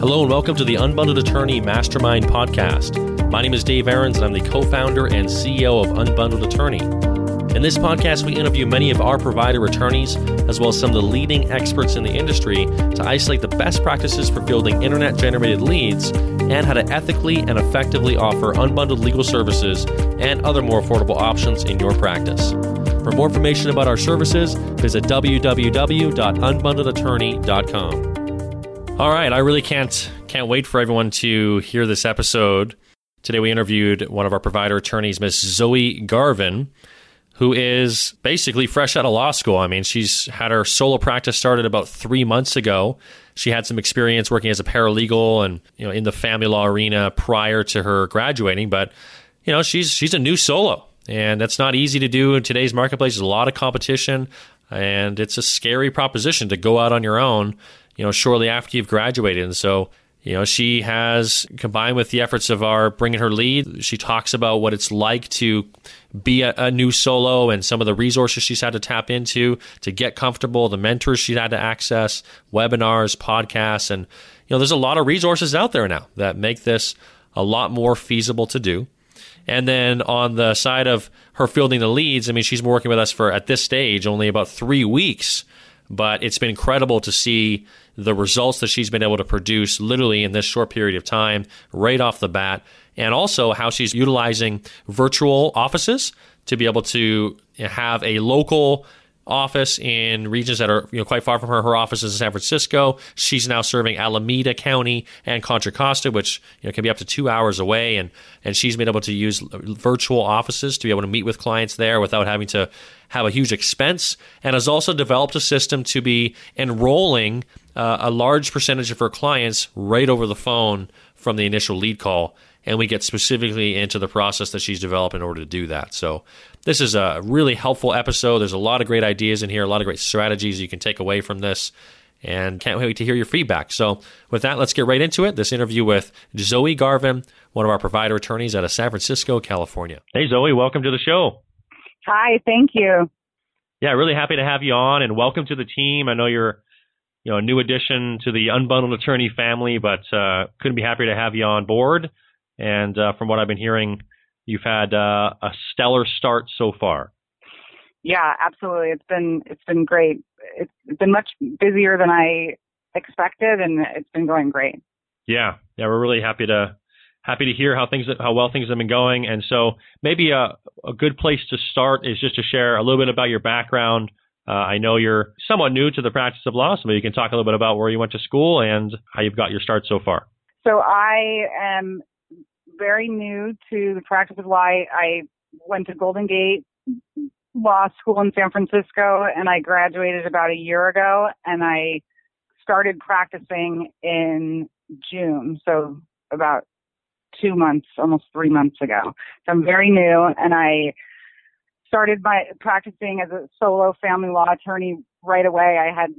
Hello and welcome to the Unbundled Attorney Mastermind Podcast. My name is Dave Aarons and I'm the co founder and CEO of Unbundled Attorney. In this podcast, we interview many of our provider attorneys, as well as some of the leading experts in the industry, to isolate the best practices for building internet generated leads and how to ethically and effectively offer unbundled legal services and other more affordable options in your practice. For more information about our services, visit www.unbundledattorney.com. All right, I really can't can't wait for everyone to hear this episode. Today we interviewed one of our provider attorneys, Miss Zoe Garvin, who is basically fresh out of law school. I mean, she's had her solo practice started about three months ago. She had some experience working as a paralegal and you know in the family law arena prior to her graduating, but you know she's she's a new solo, and that's not easy to do in today's marketplace. There's a lot of competition, and it's a scary proposition to go out on your own you know, shortly after you've graduated. And so, you know, she has combined with the efforts of our bringing her lead, she talks about what it's like to be a, a, new solo and some of the resources she's had to tap into to get comfortable, the mentors she had to access, webinars, podcasts. And, you know, there's a lot of resources out there now that make this a lot more feasible to do. And then on the side of her fielding the leads, I mean, she's been working with us for, at this stage, only about three weeks but it's been incredible to see the results that she's been able to produce literally in this short period of time, right off the bat, and also how she's utilizing virtual offices to be able to have a local office in regions that are you know quite far from her. Her office is in San Francisco. She's now serving Alameda County and Contra Costa, which you know can be up to two hours away, and and she's been able to use virtual offices to be able to meet with clients there without having to have a huge expense, and has also developed a system to be enrolling uh, a large percentage of her clients right over the phone from the initial lead call and we get specifically into the process that she's developed in order to do that. So this is a really helpful episode. There's a lot of great ideas in here, a lot of great strategies you can take away from this. And can't wait to hear your feedback. So, with that, let's get right into it. This interview with Zoe Garvin, one of our provider attorneys out of San Francisco, California. Hey, Zoe, welcome to the show. Hi, thank you. Yeah, really happy to have you on, and welcome to the team. I know you're, you know, a new addition to the unbundled attorney family, but uh, couldn't be happier to have you on board. And uh, from what I've been hearing, you've had uh, a stellar start so far. Yeah, absolutely. It's been it's been great. It's been much busier than I expected, and it's been going great. Yeah, yeah, we're really happy to happy to hear how things how well things have been going. And so maybe a a good place to start is just to share a little bit about your background. Uh, I know you're somewhat new to the practice of law, so maybe you can talk a little bit about where you went to school and how you've got your start so far. So I am very new to the practice of law. I went to Golden Gate Law School in San Francisco and I graduated about a year ago and I started practicing in June. So about two months, almost three months ago. So I'm very new and I started by practicing as a solo family law attorney right away. I had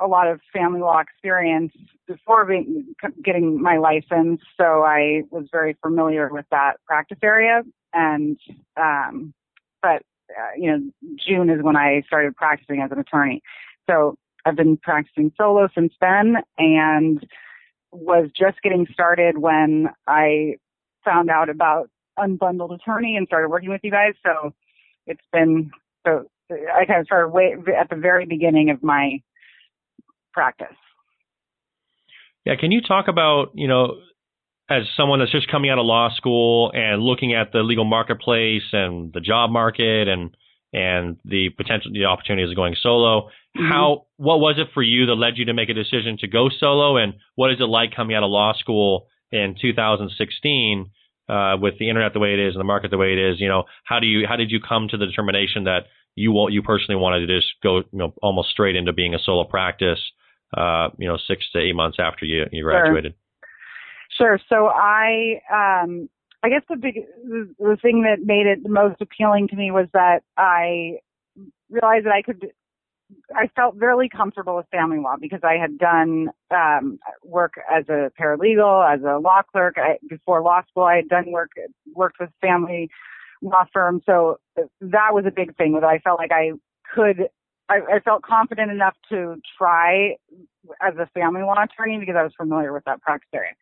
a lot of family law experience before being, getting my license, so I was very familiar with that practice area. And um, but uh, you know, June is when I started practicing as an attorney. So I've been practicing solo since then, and was just getting started when I found out about Unbundled Attorney and started working with you guys. So it's been so I kind of started way at the very beginning of my practice. Yeah, can you talk about, you know, as someone that's just coming out of law school and looking at the legal marketplace and the job market and and the potential the opportunities of going solo, mm-hmm. how what was it for you that led you to make a decision to go solo and what is it like coming out of law school in 2016 uh, with the internet the way it is and the market the way it is, you know, how do you how did you come to the determination that you will, you personally wanted to just go you know almost straight into being a solo practice uh, you know, six to eight months after you, you graduated? Sure. sure. So I, um, I guess the big, the, the thing that made it the most appealing to me was that I realized that I could, I felt really comfortable with family law because I had done um, work as a paralegal, as a law clerk. I, before law school, I had done work worked with family law firms. So that was a big thing that I felt like I could I, I felt confident enough to try as a family law attorney because I was familiar with that practice area.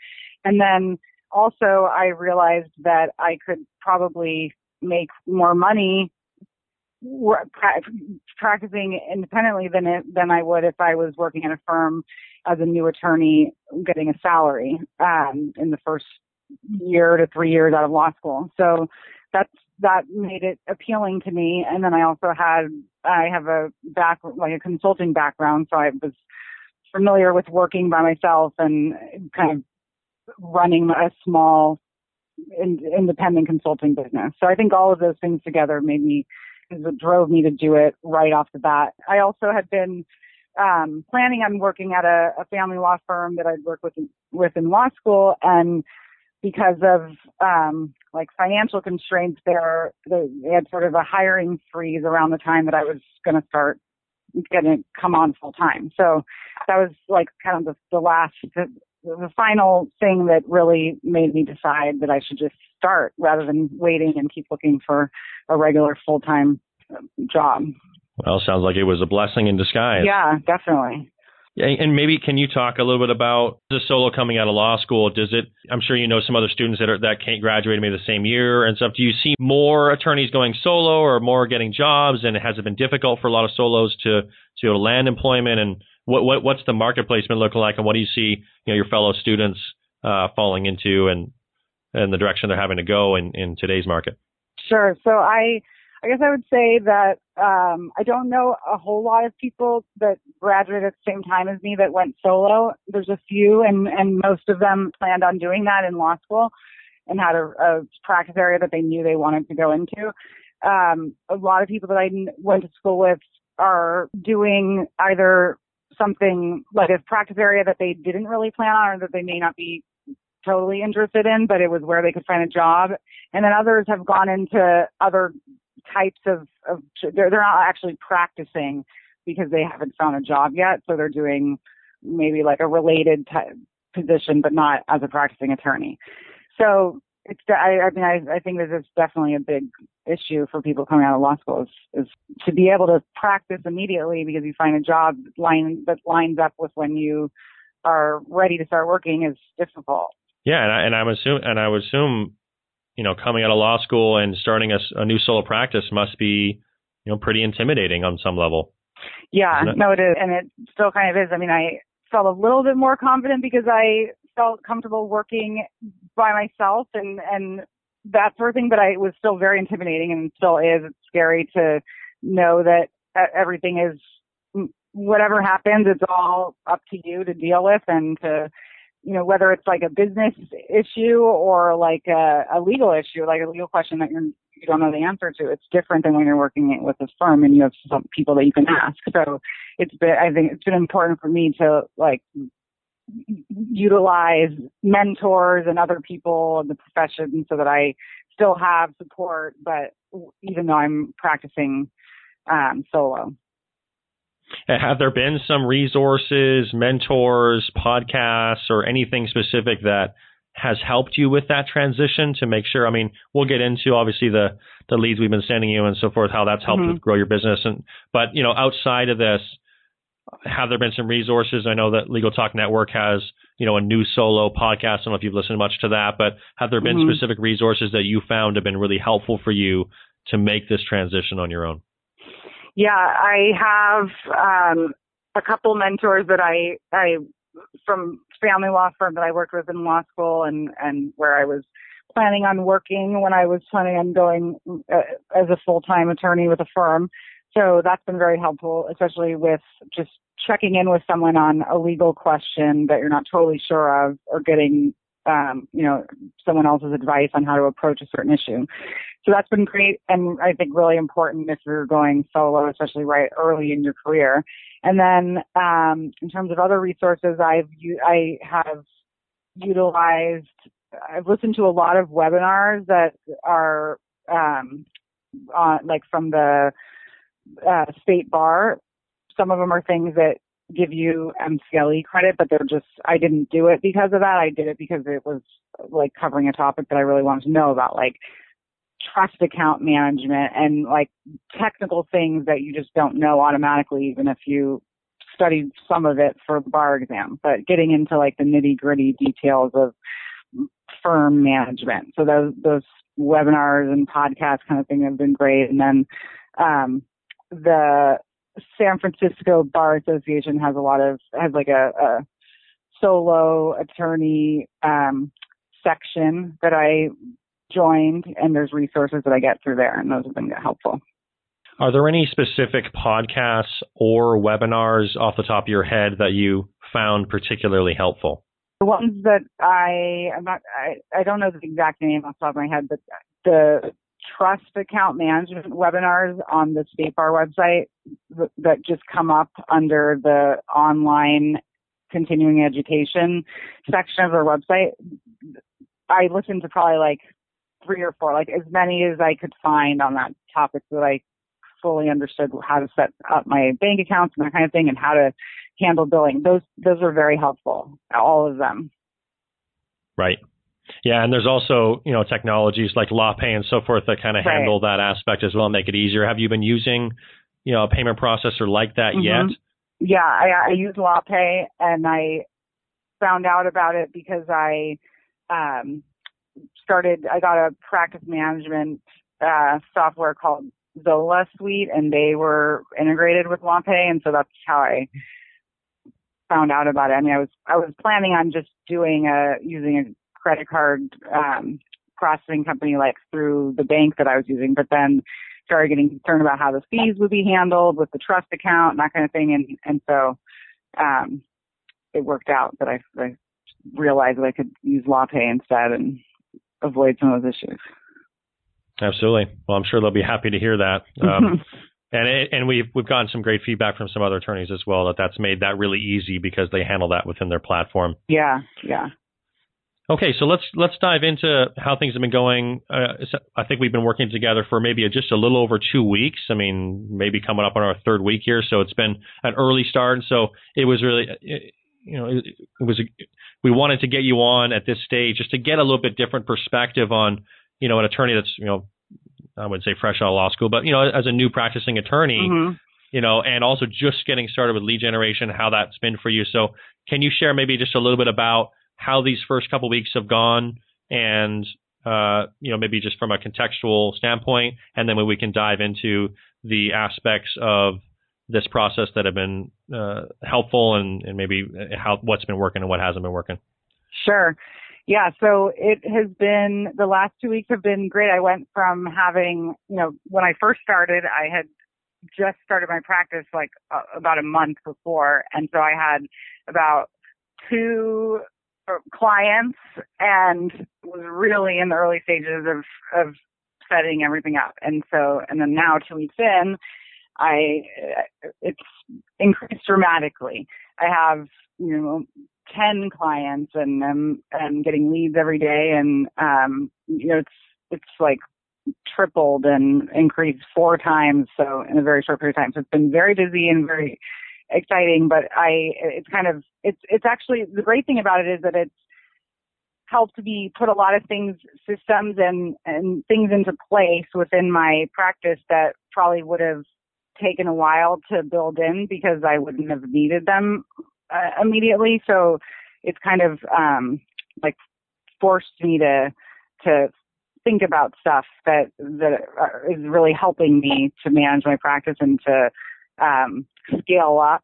And then also I realized that I could probably make more money practicing independently than it, than I would if I was working at a firm as a new attorney getting a salary um, in the first year to three years out of law school. So that's that made it appealing to me. And then I also had I have a back like a consulting background, so I was familiar with working by myself and kind of running a small in, independent consulting business. So I think all of those things together made me is what drove me to do it right off the bat. I also had been um, planning on working at a, a family law firm that I'd worked with with in law school, and because of um, like financial constraints, there they had sort of a hiring freeze around the time that I was going to start getting come on full time. So that was like kind of the, the last the, final thing that really made me decide that I should just start rather than waiting and keep looking for a regular full time uh, job. Well, sounds like it was a blessing in disguise. Yeah, definitely. And maybe can you talk a little bit about the solo coming out of law school? Does it? I'm sure you know some other students that are that can't graduate maybe the same year and stuff. Do you see more attorneys going solo or more getting jobs? And has it been difficult for a lot of solos to to land employment? And what, what what's the marketplace been looking like? And what do you see you know your fellow students uh, falling into and and the direction they're having to go in in today's market? Sure. So I I guess I would say that um, I don't know a whole lot of people that graduated at the same time as me that went solo. There's a few, and and most of them planned on doing that in law school, and had a, a practice area that they knew they wanted to go into. Um, a lot of people that I went to school with are doing either something like a practice area that they didn't really plan on, or that they may not be totally interested in, but it was where they could find a job. And then others have gone into other types of, of they're, they're not actually practicing because they haven't found a job yet. So they're doing maybe like a related type position, but not as a practicing attorney. So it's, I, I mean, I, I think this is definitely a big issue for people coming out of law school is, is to be able to practice immediately because you find a job line that lines up with when you are ready to start working is difficult. Yeah, and, I, and I'm assuming, and I would assume you know, coming out of law school and starting a, a new solo practice must be, you know, pretty intimidating on some level. Yeah, it? no, it is. And it still kind of is. I mean, I felt a little bit more confident because I felt comfortable working by myself and, and that sort of thing, but I was still very intimidating and still is. It's scary to know that everything is, whatever happens, it's all up to you to deal with and to, you know, whether it's like a business issue or like a, a legal issue, like a legal question that you're, you don't know the answer to, it's different than when you're working with a firm and you have some people that you can ask. So it's been, I think it's been important for me to like utilize mentors and other people in the profession so that I still have support, but even though I'm practicing um, solo. Have there been some resources, mentors, podcasts, or anything specific that has helped you with that transition to make sure? I mean, we'll get into obviously the the leads we've been sending you and so forth, how that's helped mm-hmm. grow your business. And but you know, outside of this, have there been some resources? I know that Legal Talk Network has you know a new solo podcast. I don't know if you've listened much to that, but have there been mm-hmm. specific resources that you found have been really helpful for you to make this transition on your own? Yeah, I have um, a couple mentors that I I from family law firm that I worked with in law school and and where I was planning on working when I was planning on going uh, as a full time attorney with a firm. So that's been very helpful, especially with just checking in with someone on a legal question that you're not totally sure of or getting um, you know, someone else's advice on how to approach a certain issue. So that's been great and I think really important if you're going solo, especially right early in your career. And then um, in terms of other resources, I've I have utilized. I've listened to a lot of webinars that are um, like from the uh, state bar. Some of them are things that give you MCLE credit, but they're just, I didn't do it because of that. I did it because it was like covering a topic that I really wanted to know about, like trust account management and like technical things that you just don't know automatically, even if you studied some of it for the bar exam, but getting into like the nitty gritty details of firm management. So those, those webinars and podcasts kind of thing have been great. And then, um, the San Francisco Bar Association has a lot of, has like a, a solo attorney, um, section that I joined and there's resources that I get through there and those have been helpful. Are there any specific podcasts or webinars off the top of your head that you found particularly helpful? The ones that I I'm not I, I don't know the exact name off the top of my head, but the trust account management webinars on the State Bar website that just come up under the online continuing education section of their website. I listened to probably like three or four, like as many as I could find on that topic that I fully understood how to set up my bank accounts and that kind of thing and how to handle billing. Those those are very helpful, all of them. Right. Yeah, and there's also you know technologies like LawPay and so forth that kind of right. handle that aspect as well, and make it easier. Have you been using you know a payment processor like that mm-hmm. yet? Yeah, I, I use LawPay, and I found out about it because I um, started. I got a practice management uh, software called Zola Suite, and they were integrated with LawPay, and so that's how I found out about it. I mean, I was I was planning on just doing a using a credit card um, processing company like through the bank that I was using, but then started getting concerned about how the fees would be handled with the trust account and that kind of thing, and and so um, it worked out that I, I realized that I could use LawPay instead and avoid some of those issues. Absolutely. Well, I'm sure they'll be happy to hear that. Um, and it, and we've we've gotten some great feedback from some other attorneys as well that that's made that really easy because they handle that within their platform. Yeah, yeah. Okay, so let's let's dive into how things have been going. Uh, I think we've been working together for maybe a, just a little over two weeks. I mean, maybe coming up on our third week here, so it's been an early start. So it was really, you know, it, it was. A, we wanted to get you on at this stage just to get a little bit different perspective on you know, an attorney that's, you know, I wouldn't say fresh out of law school, but, you know, as a new practicing attorney, mm-hmm. you know, and also just getting started with lead generation, how that's been for you. So can you share maybe just a little bit about how these first couple weeks have gone and, uh, you know, maybe just from a contextual standpoint, and then we can dive into the aspects of this process that have been uh, helpful and, and maybe how what's been working and what hasn't been working. Sure yeah, so it has been, the last two weeks have been great. I went from having, you know, when I first started, I had just started my practice like uh, about a month before. And so I had about two clients and was really in the early stages of, of setting everything up. And so, and then now two weeks in, I, it's increased dramatically. I have, you know, 10 clients and I'm, I'm getting leads every day and, um, you know, it's, it's like tripled and increased four times. So in a very short period of time. So it's been very busy and very exciting, but I, it's kind of, it's, it's actually, the great thing about it is that it's helped me put a lot of things, systems and, and things into place within my practice that probably would have taken a while to build in because I wouldn't have needed them uh, immediately. So it's kind of um, like forced me to to think about stuff that that is really helping me to manage my practice and to um, scale up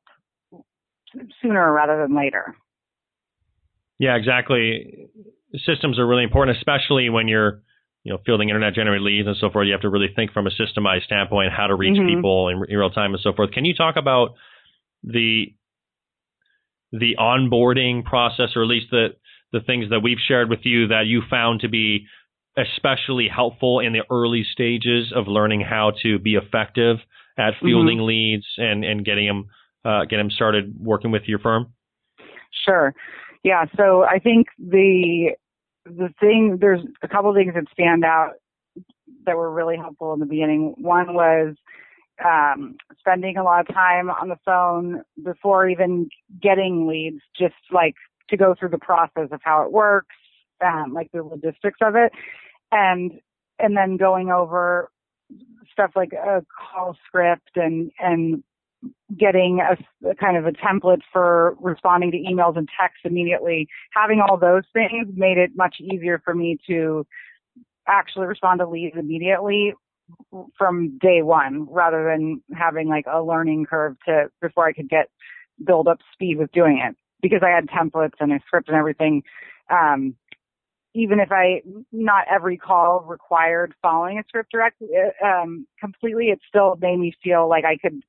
sooner rather than later. Yeah, exactly. Systems are really important, especially when you're you know, fielding internet generated leads and so forth, you have to really think from a systemized standpoint how to reach mm-hmm. people in, in, real time and so forth. Can you talk about the the onboarding process, or at least the the things that we've shared with you that you found to be especially helpful in the early stages of learning how to be effective at fielding mm-hmm. leads and and getting them uh, get them started working with your firm? Sure. Yeah. So I think the the thing there's a couple of things that stand out that were really helpful in the beginning. One was um, spending a lot of time on the phone before even getting leads, just like to go through the process of how it works, um, like the logistics of it. And and then going over stuff like a call script and and getting a, a, kind of a template for responding to emails and texts immediately. Having all those things made it much easier for me to actually respond to leads immediately from day one rather than having like a learning curve to before I could get build up speed with doing it because I had templates and a script and everything. Um, even if I not every call required following a script directly uh, um, completely, it still made me feel like I could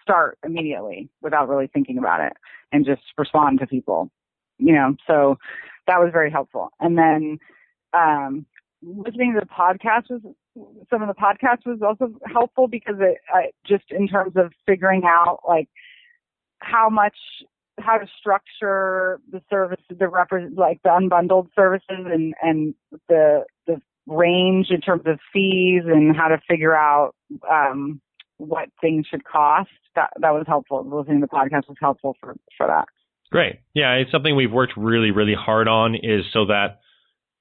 start immediately without really thinking about it and just respond to people. You know, so that was very helpful. And then um, listening to the podcast was some of the podcast was also helpful because it just in terms of figuring out like how much how to structure the service the represent like the unbundled services and and the the range in terms of fees and how to figure out um what things should cost. That that was helpful. Listening to the podcast was helpful for for that. Great. Yeah it's something we've worked really really hard on is so that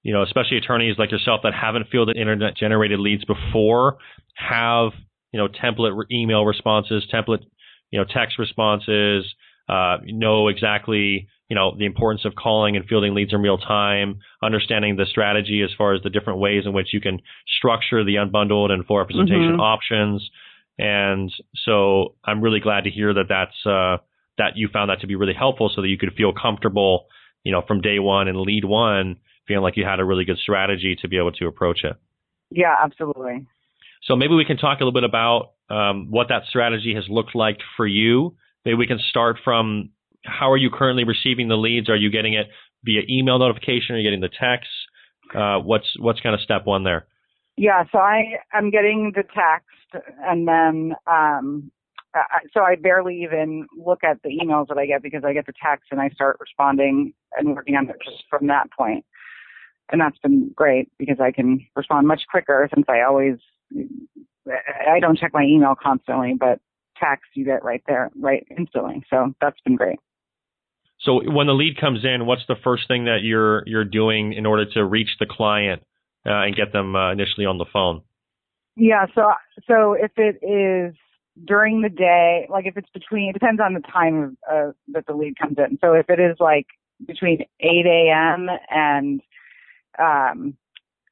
you know, especially attorneys like yourself that haven't fielded internet generated leads before have, you know, template email responses, template, you know, text responses, uh, know exactly, you know, the importance of calling and fielding leads in real time, understanding the strategy as far as the different ways in which you can structure the unbundled and full representation mm-hmm. options. And so I'm really glad to hear that that's, uh, that you found that to be really helpful so that you could feel comfortable, you know, from day one and lead one feeling like you had a really good strategy to be able to approach it. Yeah, absolutely. So maybe we can talk a little bit about um, what that strategy has looked like for you. Maybe we can start from how are you currently receiving the leads? Are you getting it via email notification? Are you getting the text? Uh, what's what's kind of step one there? Yeah, so I am getting the text, and then um, I, so I barely even look at the emails that I get because I get the text and I start responding and working on it just from that point and that's been great because I can respond much quicker since I always I don't check my email constantly, but text you get right there, right instantly. So that's been great. So when the lead comes in, what's the first thing that you're you're doing in order to reach the client uh, and get them uh, initially on the phone? Yeah, so so if it is during the day, like if it's between, it depends on the time of, uh, that the lead comes in. So if it is like between 8 a.m. and um,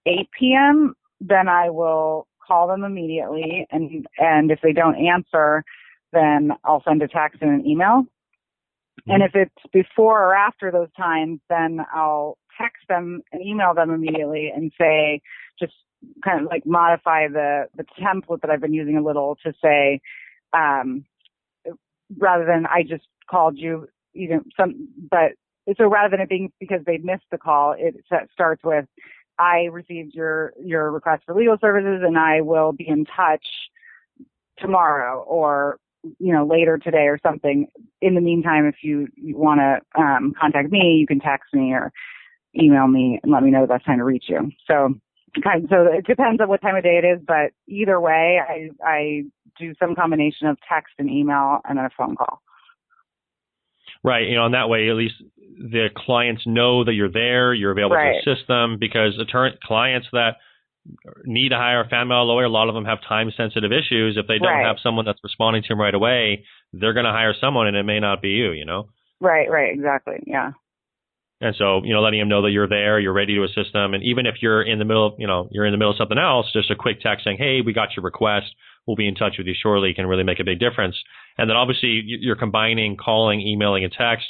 8 p.m., then I will call them immediately. And, and if they don't answer, then I'll send a text and an email. Mm-hmm. And if it's before or after those times, then I'll text them and email them immediately and say, just kind of like modify the, the template that I've been using a little to say, um, rather than I just called you, you know, some, but so rather than it being because they missed the call, it starts with, I received your, your request for legal services and I will be in touch tomorrow or, you know, later today or something. In the meantime, if you, you want to um, contact me, you can text me or email me and let me know the best time to reach you. So, kind of, so it depends on what time of day it is, but either way, I, I do some combination of text and email and then a phone call. Right. You know, in that way, at least the clients know that you're there, you're available right. to assist them because attorney clients that need to hire a family lawyer, a lot of them have time sensitive issues. If they don't right. have someone that's responding to them right away, they're going to hire someone and it may not be you, you know? Right, right, exactly. Yeah. And so, you know, letting them know that you're there, you're ready to assist them. And even if you're in the middle, you know, you're in the middle of something else, just a quick text saying, Hey, we got your request. We'll be in touch with you shortly can really make a big difference. And then obviously you're combining calling, emailing, and text.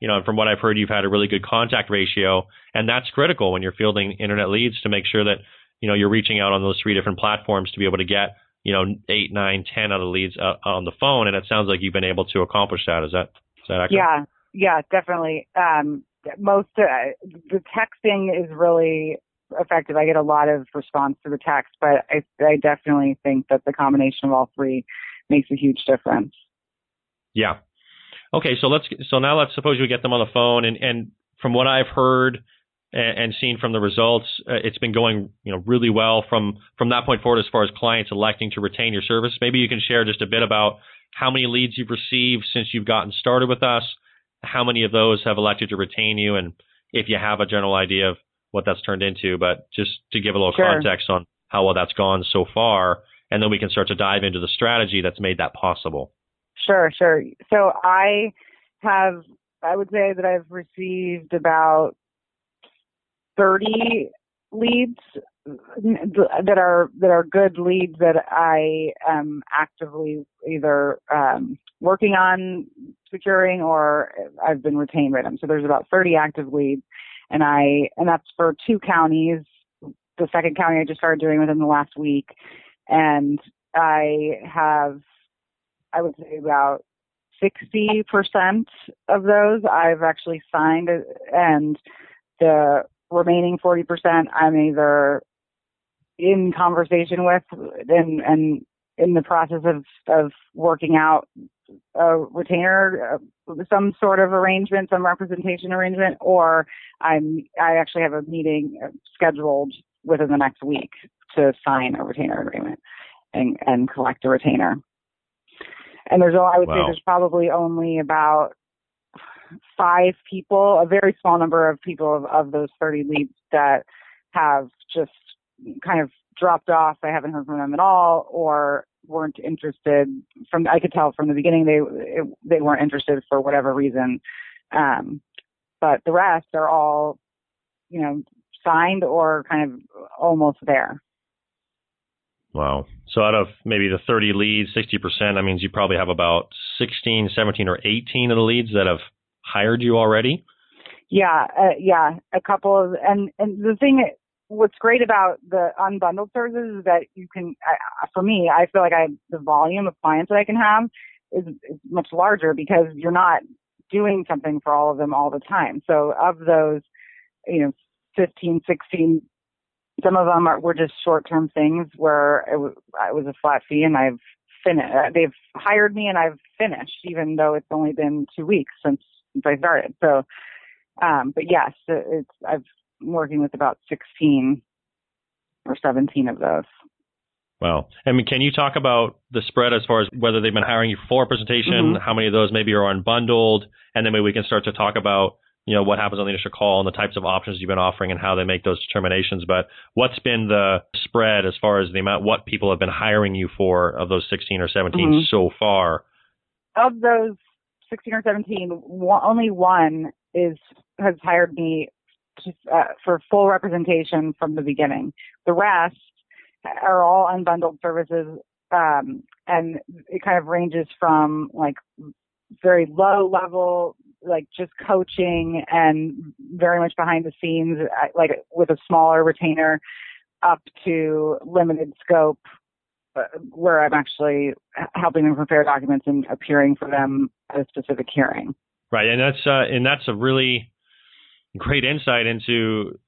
You know, and from what I've heard, you've had a really good contact ratio, and that's critical when you're fielding internet leads to make sure that you know you're reaching out on those three different platforms to be able to get you know eight, nine, ten of the leads uh, on the phone. And it sounds like you've been able to accomplish that. Is that is that accurate? Yeah, yeah, definitely. Um, most uh, the texting is really effective. I get a lot of response to the text, but I, I definitely think that the combination of all three makes a huge difference. Yeah. Okay, so let's so now let's suppose we get them on the phone, and and from what I've heard and, and seen from the results, uh, it's been going you know really well from from that point forward as far as clients electing to retain your service. Maybe you can share just a bit about how many leads you've received since you've gotten started with us, how many of those have elected to retain you, and if you have a general idea of what that's turned into, but just to give a little sure. context on how well that's gone so far, and then we can start to dive into the strategy that's made that possible. Sure, sure. So I have, I would say that I've received about 30 leads that are that are good leads that I am actively either um, working on securing or I've been retained by them. So there's about 30 active leads, and I and that's for two counties. The second county I just started doing within the last week, and I have I would say about 60% of those I've actually signed and the remaining 40% I'm either in conversation with and, and in the process of, of working out a retainer, uh, some sort of arrangement, some representation arrangement, or I'm, I actually have a meeting scheduled within the next week to sign a retainer agreement and, and collect a retainer. And there's, I would wow. say there's probably only about five people, a very small number of people of, of those 30 leads that have just kind of dropped off. I haven't heard from them at all, or weren't interested. From I could tell from the beginning they it, they weren't interested for whatever reason. Um, but the rest are all, you know, signed or kind of almost there. Wow. So out of maybe the 30 leads, 60%, that means you probably have about 16, 17, or 18 of the leads that have hired you already. Yeah, uh, yeah, a couple of, and and the thing, what's great about the unbundled services is that you can, for me, I feel like I the volume of clients that I can have is, is much larger because you're not doing something for all of them all the time. So of those, you know, 15, 16 some of them are, were just short-term things where it was, it was a flat fee and I've finished. Uh, they've hired me and I've finished, even though it's only been two weeks since, since I started. So, um, but yes, it's, I've working with about 16 or 17 of those. Wow. I mean, can you talk about the spread as far as whether they've been hiring you for a presentation, mm-hmm. how many of those maybe are unbundled, and then maybe we can start to talk about you know, what happens on the initial call and the types of options you've been offering and how they make those determinations. But what's been the spread as far as the amount, what people have been hiring you for of those 16 or 17 mm-hmm. so far? Of those 16 or 17, one, only one is has hired me just, uh, for full representation from the beginning. The rest are all unbundled services, um, and it kind of ranges from like very low level like just coaching and very much behind the scenes, uh, like with a smaller retainer, up to limited scope, where I'm actually helping them prepare documents and appearing for them at a specific hearing. Right, and that's uh, and that's a really great insight into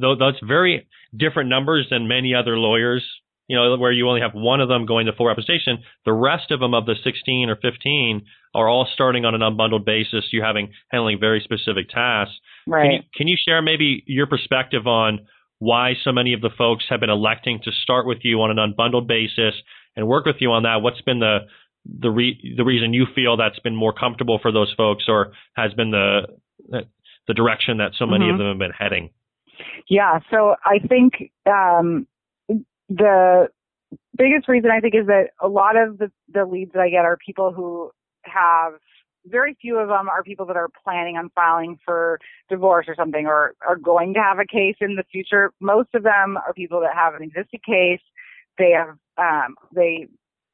those very different numbers than many other lawyers you know, where you only have one of them going to full representation. The rest of them of the 16 or 15 are all starting on an unbundled basis. You're having handling very specific tasks. Right. Can you, can you share maybe your perspective on why so many of the folks have been electing to start with you on an unbundled basis and work with you on that? What's been the the re- the reason you feel that's been more comfortable for those folks, or has been the the direction that so many mm-hmm. of them have been heading? Yeah, so I think um, the biggest reason I think is that a lot of the, the leads that I get are people who have very few of them are people that are planning on filing for divorce or something or are going to have a case in the future. Most of them are people that have an existing case. They have um, they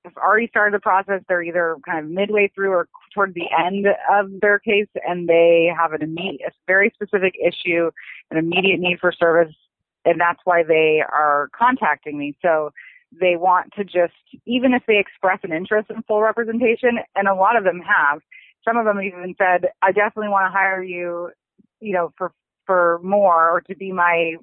have already started the process. They're either kind of midway through or toward the end of their case, and they have an immediate, a very specific issue, an immediate need for service and that's why they are contacting me. So they want to just, even if they express an interest in full representation, and a lot of them have, some of them even said, I definitely want to hire you, you know, for, for more or to be my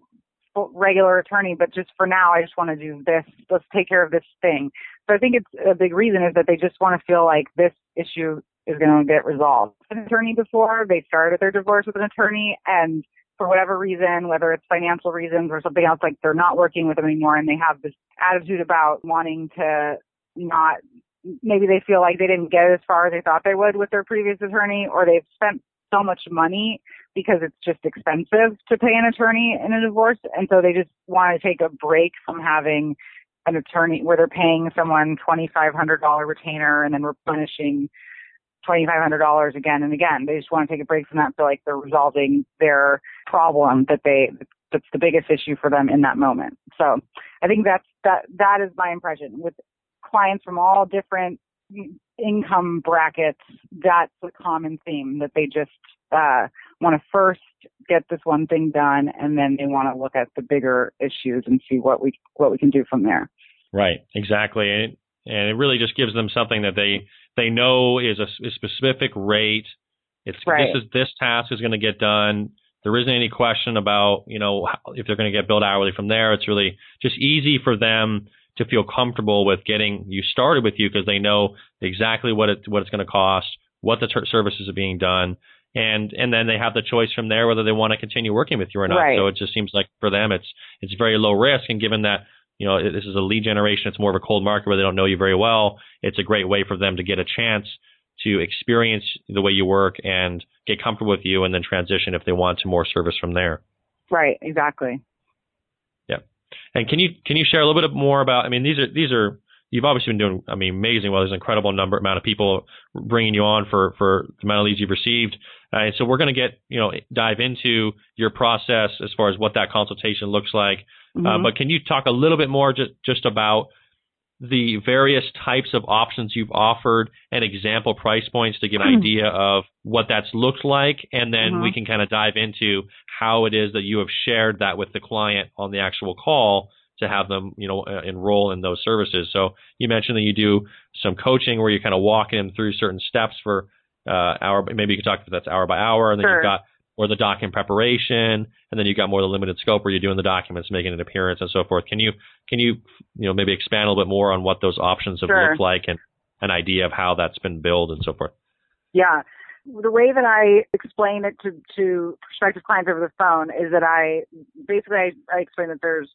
regular attorney, but just for now, I just want to do this. Let's take care of this thing. So I think it's a big reason is that they just want to feel like this issue is going to get resolved. An attorney before they started their divorce with an attorney and for whatever reason, whether it's financial reasons or something else, like they're not working with them anymore and they have this attitude about wanting to not, maybe they feel like they didn't get as far as they thought they would with their previous attorney or they've spent so much money because it's just expensive to pay an attorney in a divorce. And so they just want to take a break from having an attorney where they're paying someone $2,500 retainer and then replenishing $2,500 again and again. They just want to take a break from that and feel like they're resolving their problem that they, that's the biggest issue for them in that moment. So I think that's, that, that is my impression with clients from all different income brackets. That's a common theme that they just, uh, want to first get this one thing done and then they want to look at the bigger issues and see what we, what we can do from there. Right. Exactly. And, and it really just gives them something that they, they know is a, a specific rate. It's right. this is this task is going to get done. There isn't any question about you know if they're going to get billed hourly from there. It's really just easy for them to feel comfortable with getting you started with you because they know exactly what it what it's going to cost, what the ter- services are being done, and and then they have the choice from there whether they want to continue working with you or not. Right. So it just seems like for them it's it's very low risk, and given that you know, this is a lead generation. It's more of a cold market where they don't know you very well. It's a great way for them to get a chance to experience the way you work and get comfortable with you and then transition if they want to more service from there. Right, exactly. And can you can you share a little bit more about I mean these are these are you've obviously been doing I mean amazing well there's an incredible number amount of people bringing you on for for the amount of leads you've received. Uh, and so we're going to get, you know, dive into your process as far as what that consultation looks like. Uh, mm-hmm. Uh, but can you talk a little bit more just, just about the various types of options you've offered and example price points to give an idea of what that's looked like? And then we can kind of dive into how it is that you have shared that with the client on the actual call to have them, you know, uh, enroll in those services. So you mentioned that you do some coaching where you're kind of walking them through certain steps for uh, hour. Maybe you could talk if that's hour by hour, and then sure. you've got or the document preparation, and then you've got more the limited scope where you're doing the documents, making an appearance, and so forth. Can you can you you know maybe expand a little bit more on what those options have sure. looked like and an idea of how that's been built and so forth? Yeah. The way that I explain it to, to prospective clients over the phone is that I basically I, I explain that there's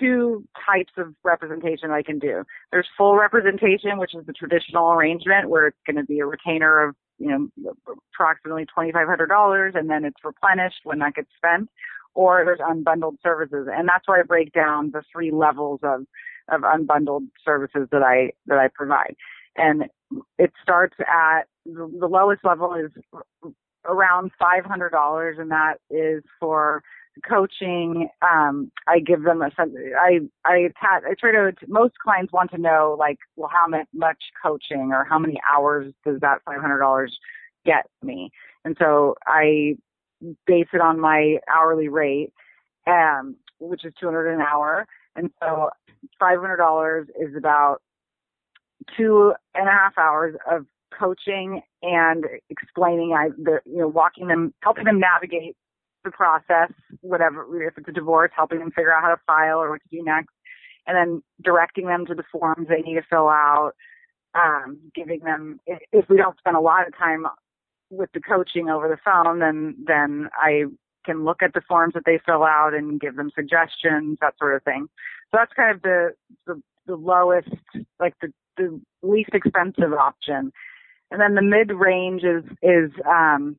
two types of representation I can do. There's full representation, which is the traditional arrangement where it's going to be a retainer of you know, approximately $2,500 and then it's replenished when that gets spent or there's unbundled services. And that's where I break down the three levels of, of unbundled services that I, that I provide. And it starts at the, the lowest level is around $500 and that is for coaching um i give them a i i i try to most clients want to know like well how much coaching or how many hours does that five hundred dollars get me? And so i base it on my hourly rate um which is two hundred an hour. And so five hundred dollars is about two and a half hours of coaching and explaining I the you know walking them helping them navigate the process, whatever, if it's a divorce, helping them figure out how to file or what to do next, and then directing them to the forms they need to fill out, um, giving them, if, if we don't spend a lot of time with the coaching over the phone, then, then I can look at the forms that they fill out and give them suggestions, that sort of thing. So that's kind of the, the, the lowest, like the, the least expensive option. And then the mid range is, is, um,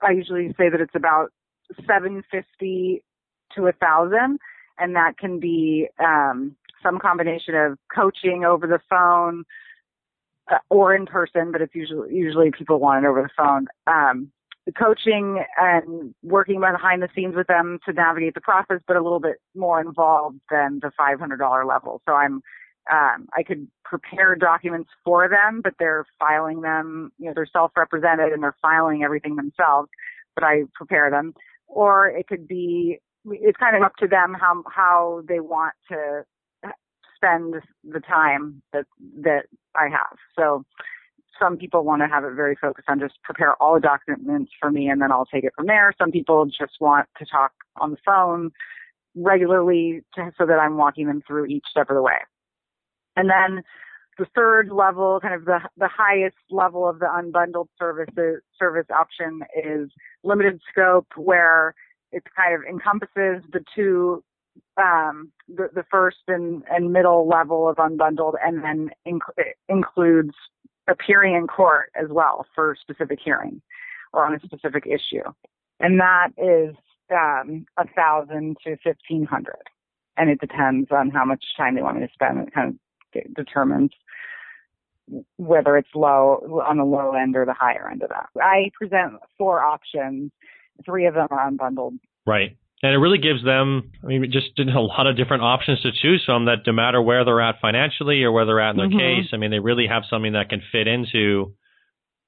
I usually say that it's about 750 to a thousand and that can be um, some combination of coaching over the phone uh, or in person, but it's usually usually people want it over the phone. Um, coaching and working behind the scenes with them to navigate the process, but a little bit more involved than the $500 level. So I'm um, I could prepare documents for them, but they're filing them. You know, they're self-represented and they're filing everything themselves. But I prepare them or it could be it's kind of up to them how how they want to spend the time that that I have. So some people want to have it very focused on just prepare all the documents for me and then I'll take it from there. Some people just want to talk on the phone regularly to, so that I'm walking them through each step of the way. And then the third level, kind of the, the highest level of the unbundled services, service option is limited scope where it kind of encompasses the two, um, the, the first and, and middle level of unbundled and then inc- includes appearing in court as well for specific hearings. or on a specific issue. And that is um, a thousand to fifteen hundred, and it depends on how much time they want me to spend. Kind of determines whether it's low on the low end or the higher end of that. I present four options. Three of them are unbundled. Right. And it really gives them, I mean, just a lot of different options to choose from that no matter where they're at financially or where they're at in their mm-hmm. case, I mean, they really have something that can fit into,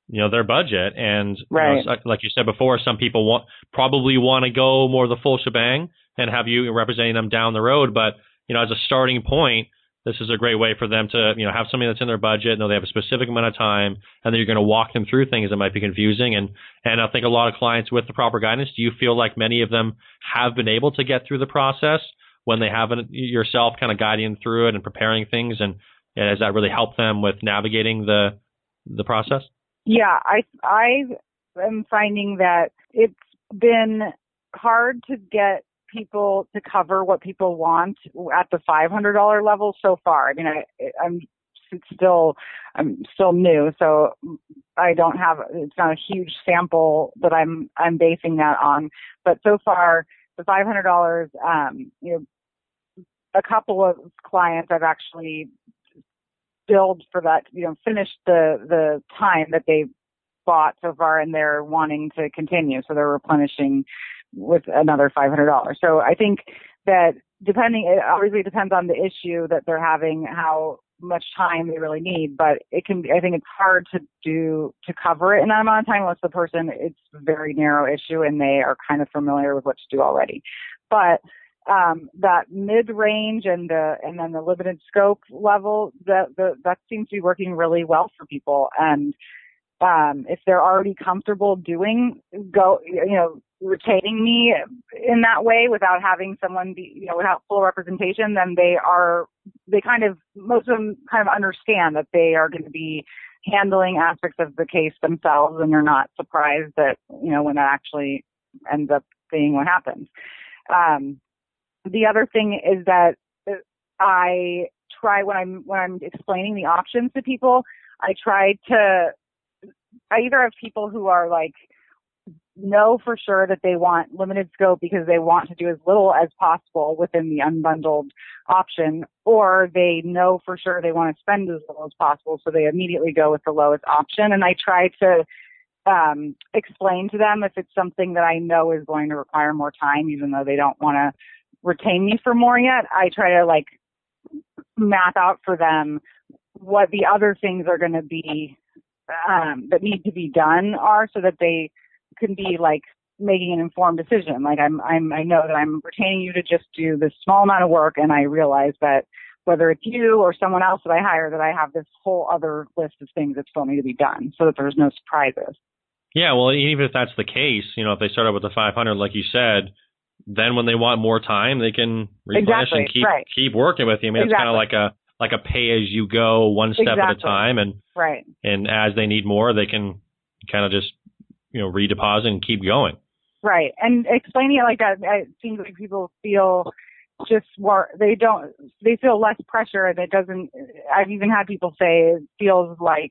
you know, their budget. And right. you know, like you said before, some people want, probably want to go more the full shebang and have you representing them down the road. But, you know, as a starting point, this is a great way for them to, you know, have something that's in their budget, know they have a specific amount of time, and then you're going to walk them through things that might be confusing. And and I think a lot of clients with the proper guidance, do you feel like many of them have been able to get through the process when they haven't yourself kind of guiding through it and preparing things, and, and has that really helped them with navigating the the process? Yeah, I I am finding that it's been hard to get people to cover what people want at the $500 level so far. I mean, I, I'm still, I'm still new, so I don't have, it's not a huge sample that I'm, I'm basing that on. But so far, the $500, um, you know, a couple of clients I've actually billed for that, you know, finished the, the time that they bought so far and they're wanting to continue. So they're replenishing with another $500. So I think that depending, it obviously depends on the issue that they're having, how much time they really need, but it can I think it's hard to do, to cover it in that amount of time unless the person, it's a very narrow issue and they are kind of familiar with what to do already. But, um, that mid range and the, and then the limited scope level, that, the, that seems to be working really well for people. And, um, if they're already comfortable doing, go, you know, retaining me in that way without having someone be, you know, without full representation, then they are, they kind of, most of them kind of understand that they are going to be handling aspects of the case themselves and they're not surprised that, you know, when that actually ends up being what happens. Um, the other thing is that I try when I'm, when I'm explaining the options to people, I try to, I either have people who are like, know for sure that they want limited scope because they want to do as little as possible within the unbundled option, or they know for sure they want to spend as little as possible, so they immediately go with the lowest option. And I try to um, explain to them if it's something that I know is going to require more time, even though they don't want to retain me for more yet. I try to like map out for them what the other things are going to be um, that need to be done are so that they can be like making an informed decision. Like I'm, I'm, I know that I'm retaining you to just do this small amount of work, and I realize that whether it's you or someone else that I hire, that I have this whole other list of things that still need to be done, so that there's no surprises. Yeah, well, even if that's the case, you know, if they start out with the 500, like you said, then when they want more time, they can replenish exactly, and keep right. keep working with you. I mean, exactly. it's kind of like a like a pay as you go, one step exactly. at a time, and right. And as they need more, they can kind of just you know redeposit and keep going. Right, and explaining it like that, it seems like people feel just more they don't they feel less pressure and it doesn't i've even had people say it feels like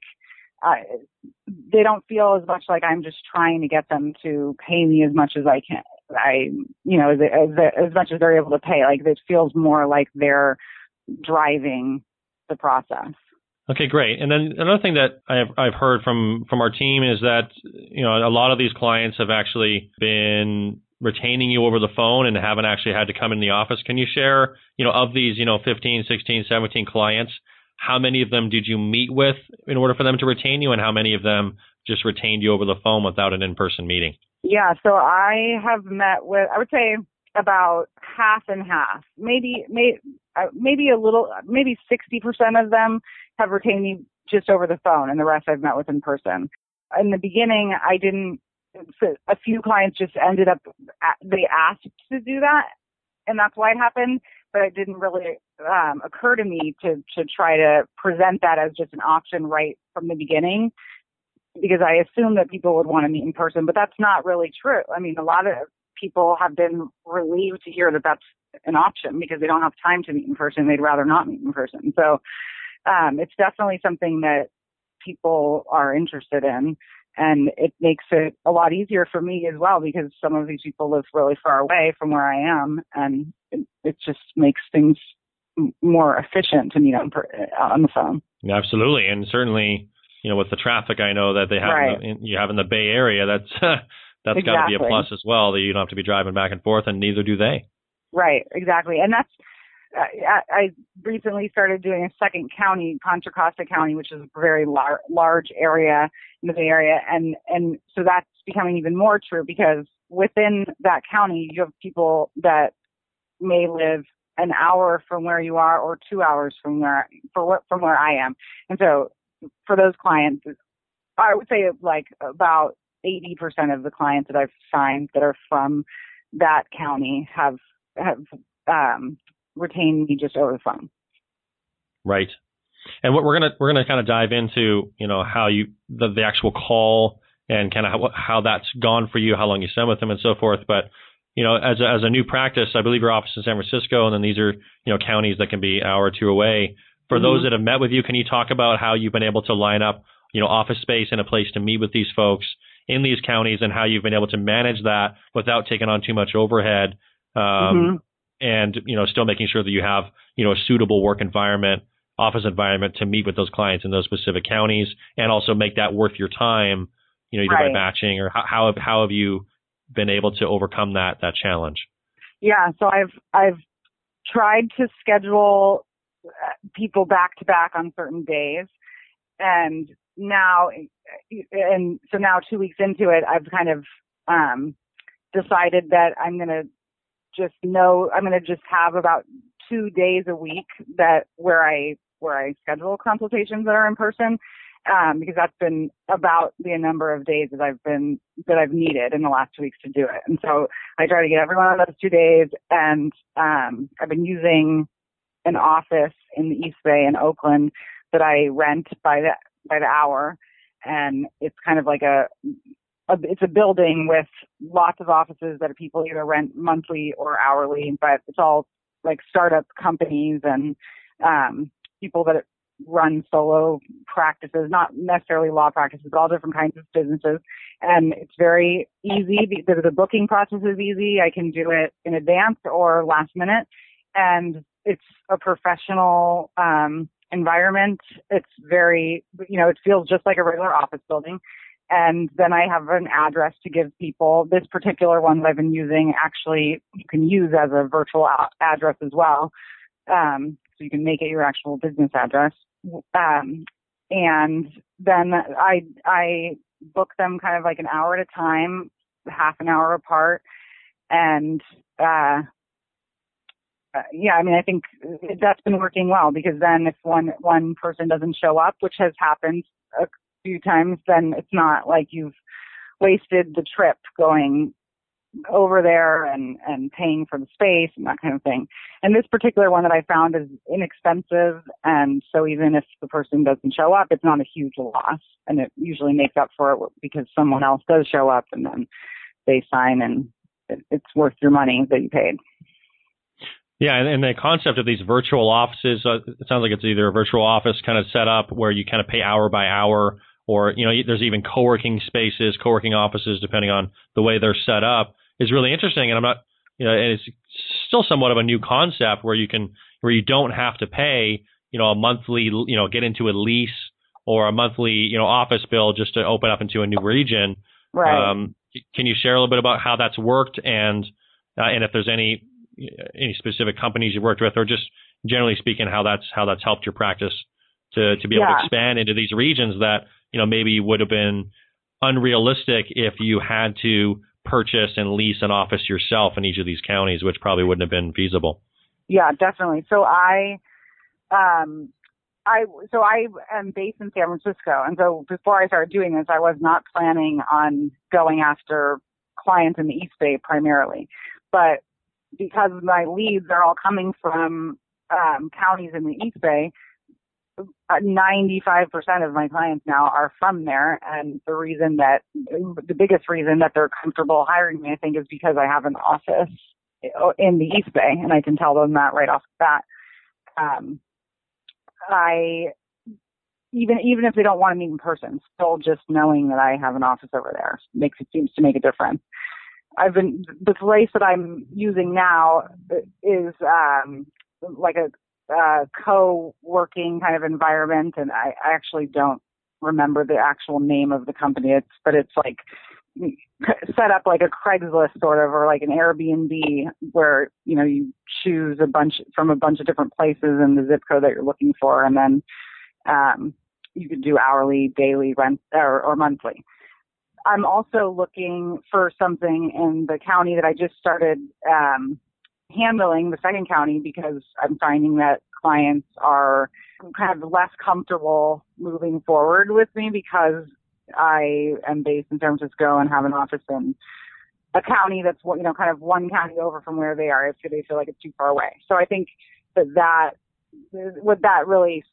uh, they don't feel as much like i'm just trying to get them to pay me as much as i can i you know as as, as much as they're able to pay like it feels more like they're driving the process Okay, great. And then another thing that I've I've heard from from our team is that you know a lot of these clients have actually been retaining you over the phone and haven't actually had to come in the office. Can you share, you know, of these, you know, 15, 16, 17 clients, how many of them did you meet with in order for them to retain you and how many of them just retained you over the phone without an in-person meeting? Yeah, so I have met with I would say about half and half. Maybe maybe uh, maybe a little maybe 60% of them have retained me just over the phone and the rest I've met with in person. In the beginning, I didn't, a few clients just ended up, they asked to do that and that's why it happened, but it didn't really um, occur to me to, to try to present that as just an option right from the beginning because I assumed that people would want to meet in person, but that's not really true. I mean, a lot of people have been relieved to hear that that's an option because they don't have time to meet in person. They'd rather not meet in person. So um, it's definitely something that people are interested in. and it makes it a lot easier for me as well because some of these people live really far away from where I am, and it, it just makes things more efficient to meet on on the phone. Absolutely, and certainly, you know, with the traffic I know that they have right. in you have in the Bay Area, that's that's exactly. got to be a plus as well. That you don't have to be driving back and forth, and neither do they. Right, exactly, and that's uh, I, I recently started doing a second county, Contra Costa County, which is a very lar- large area in the Bay Area, and and so that's becoming even more true because within that county you have people that may live an hour from where you are or two hours from where for what from where I am, and so for those clients, I would say like about 80% of the clients that I've signed that are from that county have have um, retain me just over the phone. Right. And what we're gonna we're gonna kind of dive into, you know, how you the, the actual call and kind of how, how that's gone for you, how long you spent with them, and so forth. But you know, as a, as a new practice, I believe your office is in San Francisco, and then these are you know counties that can be an hour or two away. For mm-hmm. those that have met with you, can you talk about how you've been able to line up, you know, office space and a place to meet with these folks in these counties, and how you've been able to manage that without taking on too much overhead? Um, mm-hmm and you know still making sure that you have you know a suitable work environment office environment to meet with those clients in those specific counties and also make that worth your time you know either right. by batching or how, how have how have you been able to overcome that that challenge yeah so i've i've tried to schedule uh, people back to back on certain days and now and so now two weeks into it i've kind of um decided that i'm going to just know I'm going to just have about two days a week that where I where I schedule consultations that are in person um, because that's been about the number of days that I've been that I've needed in the last two weeks to do it. And so I try to get everyone on those two days. And um, I've been using an office in the East Bay in Oakland that I rent by the by the hour, and it's kind of like a a, it's a building with lots of offices that people either rent monthly or hourly, but it's all like startup companies and um, people that run solo practices, not necessarily law practices, all different kinds of businesses. And it's very easy. The, the booking process is easy. I can do it in advance or last minute. And it's a professional um, environment. It's very, you know, it feels just like a regular office building and then I have an address to give people. This particular one that I've been using actually you can use as a virtual address as well. Um, so you can make it your actual business address. Um, and then I, I book them kind of like an hour at a time, half an hour apart. And, uh, uh, yeah, I mean, I think that's been working well because then if one one person doesn't show up, which has happened a few times, then it's not like you've wasted the trip going over there and and paying for the space and that kind of thing. And this particular one that I found is inexpensive, and so even if the person doesn't show up, it's not a huge loss, and it usually makes up for it because someone else does show up, and then they sign, and it, it's worth your money that you paid. Yeah, and, and the concept of these virtual offices, uh, it sounds like it's either a virtual office kind of set up where you kind of pay hour by hour or you know there's even co-working spaces, co-working offices, depending on the way they're set up, is really interesting. And I'm not, you know, and it's still somewhat of a new concept where you can where you don't have to pay, you know, a monthly, you know, get into a lease or a monthly, you know, office bill just to open up into a new region. Right. Um, can you share a little bit about how that's worked and uh, and if there's any any specific companies you worked with, or just generally speaking, how that's how that's helped your practice to to be able yeah. to expand into these regions that you know, maybe would have been unrealistic if you had to purchase and lease an office yourself in each of these counties, which probably wouldn't have been feasible. Yeah, definitely. So I, um, I so I am based in San Francisco, and so before I started doing this, I was not planning on going after clients in the East Bay primarily, but because my leads are all coming from um, counties in the East Bay, 95% of my clients now are from there. And the reason that, the biggest reason that they're comfortable hiring me, I think, is because I have an office in the East Bay and I can tell them that right off the bat. Um, I, even even if they don't want to meet in person, still just knowing that I have an office over there makes it seems to make a difference. I've been the place that I'm using now is um, like a uh, co-working kind of environment, and I, I actually don't remember the actual name of the company. It's but it's like set up like a Craigslist sort of or like an Airbnb where you know you choose a bunch from a bunch of different places and the zip code that you're looking for, and then um, you could do hourly, daily, rent or, or monthly. I'm also looking for something in the county that I just started um, handling, the second county, because I'm finding that clients are kind of less comfortable moving forward with me because I am based in San Francisco and have an office in a county that's you know kind of one county over from where they are if they feel like it's too far away. So I think that that what that really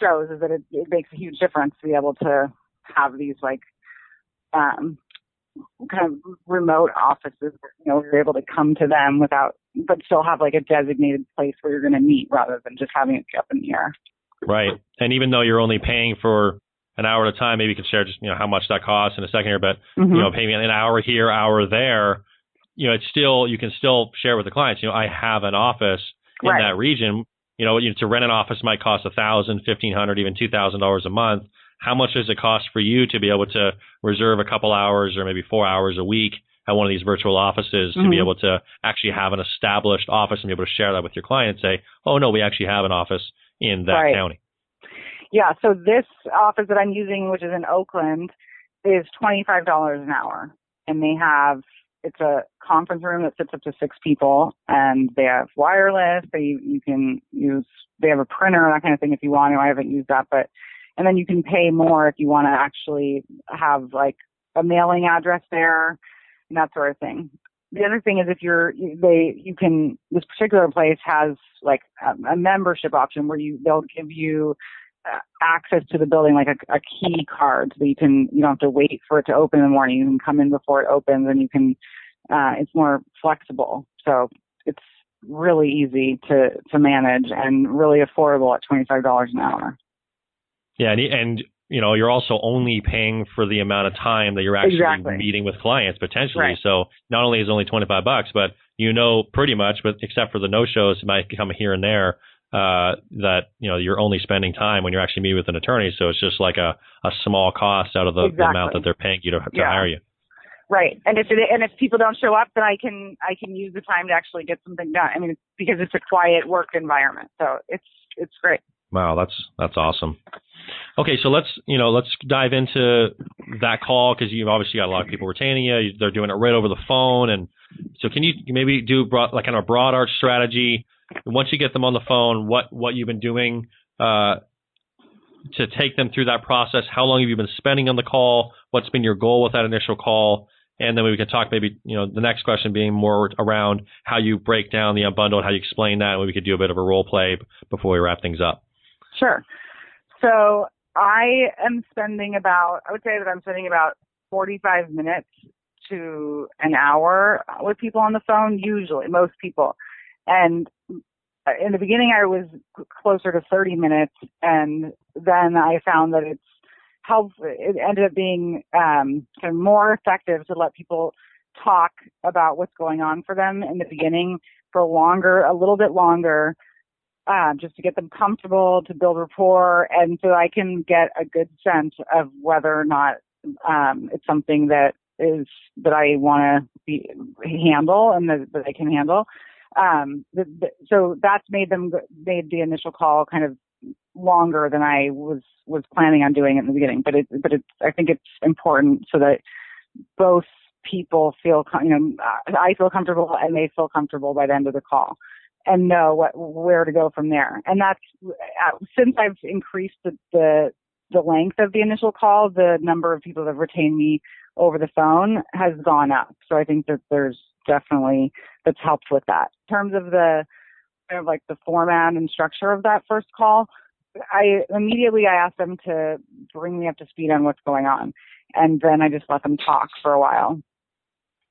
shows is that it, it makes a huge difference to be able to have these like um kind of remote offices you know you're able to come to them without but still have like a designated place where you're going to meet rather than just having it up in the air right and even though you're only paying for an hour at a time maybe you can share just you know how much that costs in a second here but mm-hmm. you know paying an hour here hour there you know it's still you can still share with the clients you know i have an office in right. that region you know, you, to rent an office might cost a thousand, fifteen hundred, even two thousand dollars a month. How much does it cost for you to be able to reserve a couple hours or maybe four hours a week at one of these virtual offices mm-hmm. to be mm-hmm. able to actually have an established office and be able to share that with your client and say, oh no, we actually have an office in that right. county. Yeah. So this office that I'm using, which is in Oakland, is twenty five dollars an hour, and they have it's a conference room that sits up to six people and they have wireless they you can use they have a printer that kind of thing if you want to i haven't used that but and then you can pay more if you want to actually have like a mailing address there and that sort of thing. The other thing is if you're they you can this particular place has like a, membership option where you they'll give you uh, access to the building like a, a key card so you can you don't have to wait for it to open in the morning. You can come in before it opens and you can uh, it's more flexible. So it's really easy to to manage and really affordable at twenty five dollars an hour yeah and, and you know you're also only paying for the amount of time that you're actually exactly. meeting with clients potentially right. so not only is it only 25 bucks but you know pretty much but except for the no shows it might come here and there uh, that you know you're only spending time when you're actually meeting with an attorney. So it's just like a, a small cost out of the, exactly. the amount that they're paying you to, to yeah. hire you. Right, and if it, and if people don't show up, then I can I can use the time to actually get something done. I mean, it's because it's a quiet work environment, so it's it's great. Wow, that's that's awesome. Okay, so let's you know let's dive into that call because you've obviously got a lot of people retaining you. They're doing it right over the phone, and so can you maybe do broad, like kind of a broad arch strategy? once you get them on the phone, what what you've been doing uh, to take them through that process? How long have you been spending on the call? What's been your goal with that initial call? And then we can talk maybe, you know, the next question being more around how you break down the unbundled, how you explain that, and we could do a bit of a role play before we wrap things up. Sure. So I am spending about, I would say that I'm spending about 45 minutes to an hour with people on the phone, usually, most people. And in the beginning, I was closer to 30 minutes, and then I found that it's helped. It ended up being um, kind of more effective to let people talk about what's going on for them in the beginning for longer, a little bit longer, uh, just to get them comfortable, to build rapport, and so I can get a good sense of whether or not um, it's something that is that I want to handle and that, that I can handle um, the, the, so that's made them made the initial call kind of longer than I was was planning on doing it in the beginning. But it but it's I think it's important so that both people feel you know I feel comfortable and they feel comfortable by the end of the call and know what where to go from there. And that's uh, since I've increased the, the the length of the initial call, the number of people that have retained me over the phone has gone up. So I think that there's definitely that's helped with that. In terms of the kind of like the format and structure of that first call, I immediately I asked them to bring me up to speed on what's going on, and then I just let them talk for a while.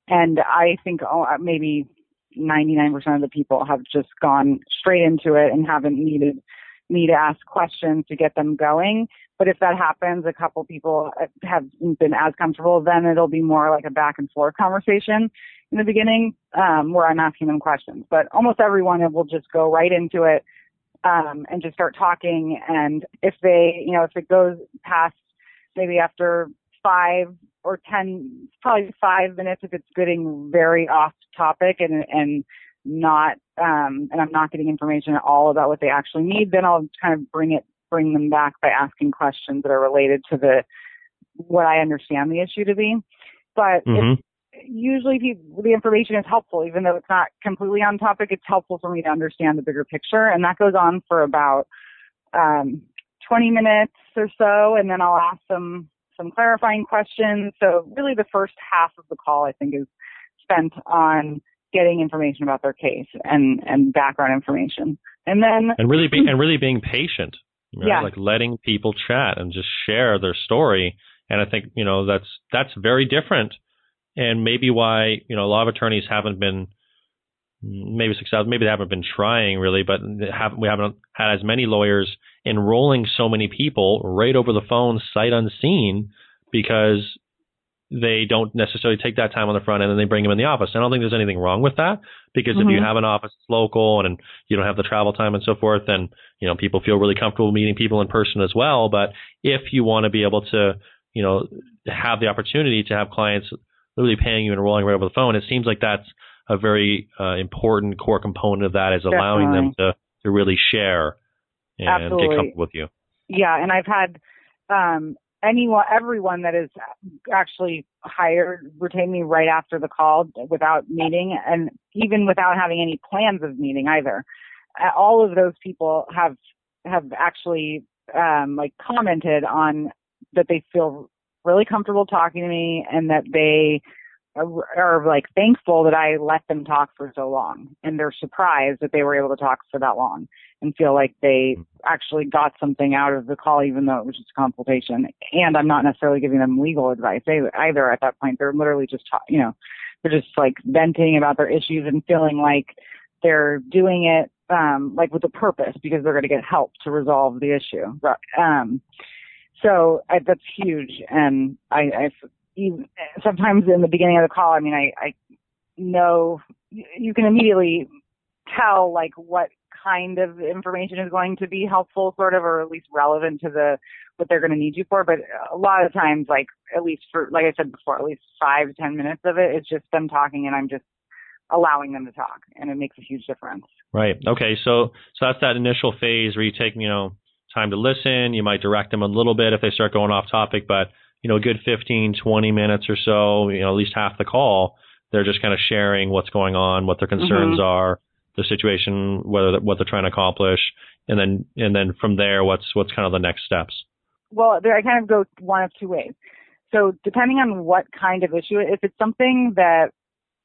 And I think oh, maybe 99% of the people have just gone straight into it and haven't needed me to ask questions to get them going. But if that happens, a couple people have been as comfortable, then it'll be more like a back and forth conversation in the beginning, um, where I'm asking them questions. But almost everyone will just go right into it, um, and just start talking. And if they, you know, if it goes past maybe after five or ten, probably five minutes, if it's getting very off topic and, and not, um, and I'm not getting information at all about what they actually need, then I'll kind of bring it bring them back by asking questions that are related to the what I understand the issue to be. But mm-hmm. usually people, the information is helpful, even though it's not completely on topic. It's helpful for me to understand the bigger picture, and that goes on for about um, 20 minutes or so, and then I'll ask them some clarifying questions. So really, the first half of the call, I think, is spent on getting information about their case and and background information, and then and really be, and really being patient right? Yeah. Like letting people chat and just share their story. And I think, you know, that's, that's very different and maybe why, you know, a lot of attorneys haven't been maybe successful, maybe they haven't been trying really, but haven't, we haven't had as many lawyers enrolling so many people right over the phone, sight unseen, because they don't necessarily take that time on the front end and they bring them in the office. I don't think there's anything wrong with that because mm-hmm. if you mm-hmm. have an office that's local and you don't have the travel time and so forth, then you know people feel really comfortable meeting people in person as well. But if you want to be able to, you know, have the opportunity to have clients literally paying you and rolling right over the phone, it seems like that's a very uh, important core component of that is allowing Definitely. them to to really share and Absolutely. get comfortable with you. Yeah, and I've had um, anyone, everyone that has actually hired, retained me right after the call without meeting and even without having any plans of meeting either. All of those people have, have actually, um, like commented on that they feel really comfortable talking to me and that they are, like thankful that I let them talk for so long and they're surprised that they were able to talk for that long and feel like they actually got something out of the call, even though it was just a consultation. And I'm not necessarily giving them legal advice either at that point. They're literally just, you know, they're just like venting about their issues and feeling like they're doing it, um, like with a purpose because they're going to get help to resolve the issue. Um, so I, that's huge. And I, I even, sometimes in the beginning of the call, I mean, I, I know you can immediately tell like what kind of information is going to be helpful, sort of, or at least relevant to the what they're going to need you for. But a lot of times, like at least for, like I said before, at least five ten minutes of it, it's just them talking, and I'm just allowing them to talk, and it makes a huge difference. Right. Okay. So so that's that initial phase where you take you know time to listen. You might direct them a little bit if they start going off topic, but you know, a good 15, 20 minutes or so, you know, at least half the call, they're just kind of sharing what's going on, what their concerns mm-hmm. are, the situation, whether what they're trying to accomplish, and then and then from there, what's what's kind of the next steps. Well, there, I kind of go one of two ways. So depending on what kind of issue, if it's something that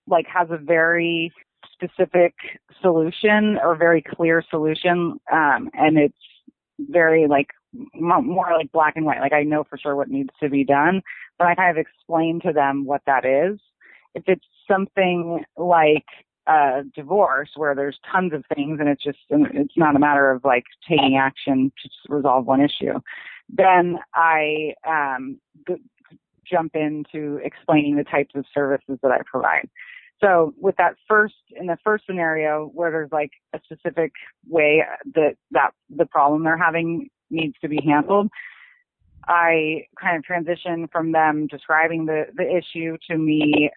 like has a very specific solution or very clear solution, um, and it's very like more like black and white. Like I know for sure what needs to be done, but I kind of explain to them what that is. If it's something like a divorce where there's tons of things and it's just it's not a matter of like taking action to resolve one issue, then I um, g- jump into explaining the types of services that I provide. So with that first, in the first scenario where there's like a specific way that, that the problem they're having needs to be handled, I kind of transition from them describing the, the issue to me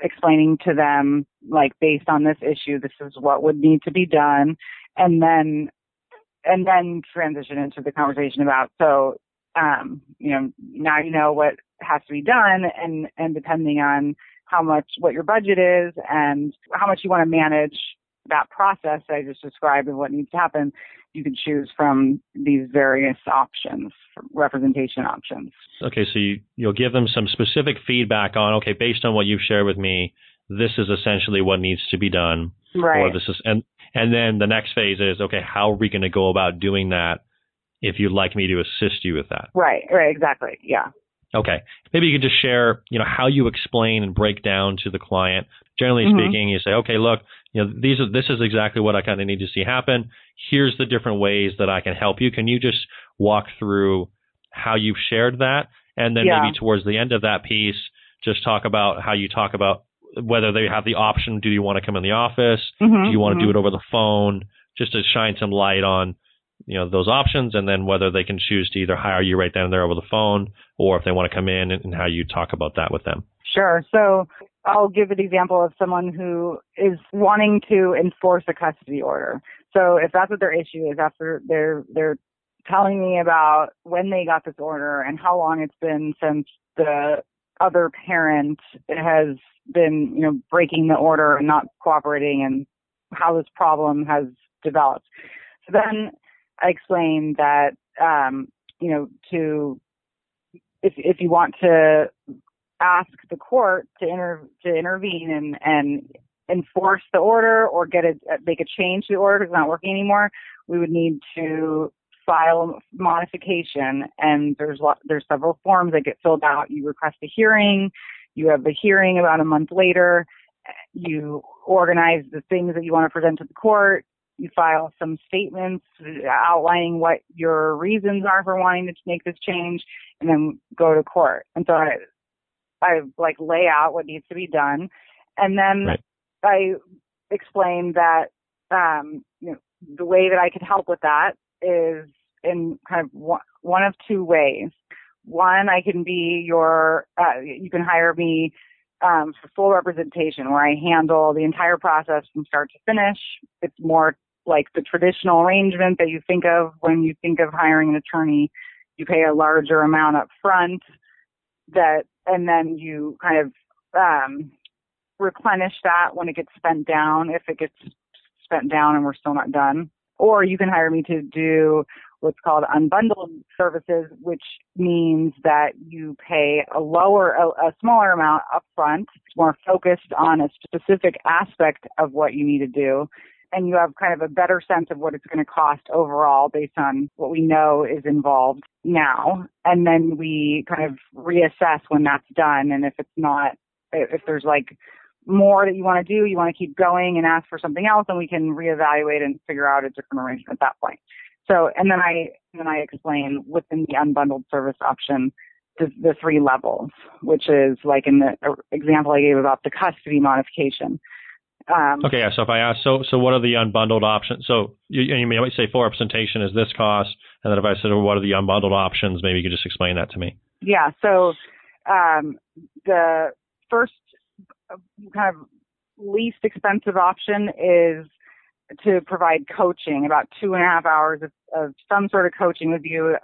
explaining to them, like, based on this issue, this is what would need to be done. And then, and then transition into the conversation about, so, um, you know, now you know what has to be done and, and depending on how much, what your budget is and how much you want to manage that process I just described and what needs to happen, you can choose from these various options, representation options. Okay, so you, you'll give them some specific feedback on, okay, based on what you've shared with me, this is essentially what needs to be done. Right. Or this is, and, and then the next phase is, okay, how are we going to go about doing that if you'd like me to assist you with that? Right, right, exactly. Yeah. Okay. Maybe you could just share, you know, how you explain and break down to the client. Generally mm-hmm. speaking, you say, okay, look, you know, these are, this is exactly what I kind of need to see happen. Here's the different ways that I can help you. Can you just walk through how you've shared that, and then Yeah. maybe towards the end of that piece, just talk about how you talk about whether they have the option. Do you want to come in the office? Mhm, Do you want to mhm. do it over the phone? Just to shine some light on you know those options, and then whether they can choose to either hire you right then and there over the phone, or if they want to come in and, and how you talk about that with them. Sure. So I'll give an example of someone who is wanting to enforce a custody order. So if that's what their issue is, after they're they're telling me about when they got this order and how long it's been since the other parent has been, you know, breaking the order and not cooperating and how this problem has developed. So then I explained that um, you know, to if if you want to ask the court to inter to intervene and and enforce the order or get a make a change to the order it's not working anymore, we would need to file modification and there's lot, there's several forms that get filled out. You request a hearing, you have a hearing about a month later, you organize the things that you want to present to the court, you file some statements outlining what your reasons are for wanting to make this change, and then go to court. And so I, I like lay out what needs to be done, and then Right. I explain that um, you know the way that I could help with that is in kind of one, one of two ways. One, I can be your, uh, you can hire me um, for full representation where I handle the entire process from start to finish. It's more like the traditional arrangement that you think of when you think of hiring an attorney. You pay a larger amount up front that, and then you kind of um, replenish that when it gets spent down, if it gets spent down and we're still not done. Or you can hire me to do what's called unbundled services, which means that you pay a lower, a, a smaller amount upfront, it's more focused on a specific aspect of what you need to do. And you have kind of a better sense of what it's going to cost overall based on what we know is involved now. And then we kind of reassess when that's done. And if it's not, if there's like more that you want to do, you want to keep going and ask for something else, and we can reevaluate and figure out a different arrangement at that point. So, and then I then I explain within the unbundled service option the, the three levels, which is like in the uh, example I gave about the custody modification. Um, Okay, yeah. So if I ask, so so what are the unbundled options? So you, you might say full representation is this cost, and then if I said, well, what are the unbundled options? Maybe you could just explain that to me. Yeah. So um, the first uh, kind of least expensive option is to provide coaching, about two and a half hours of, of some sort of coaching with you,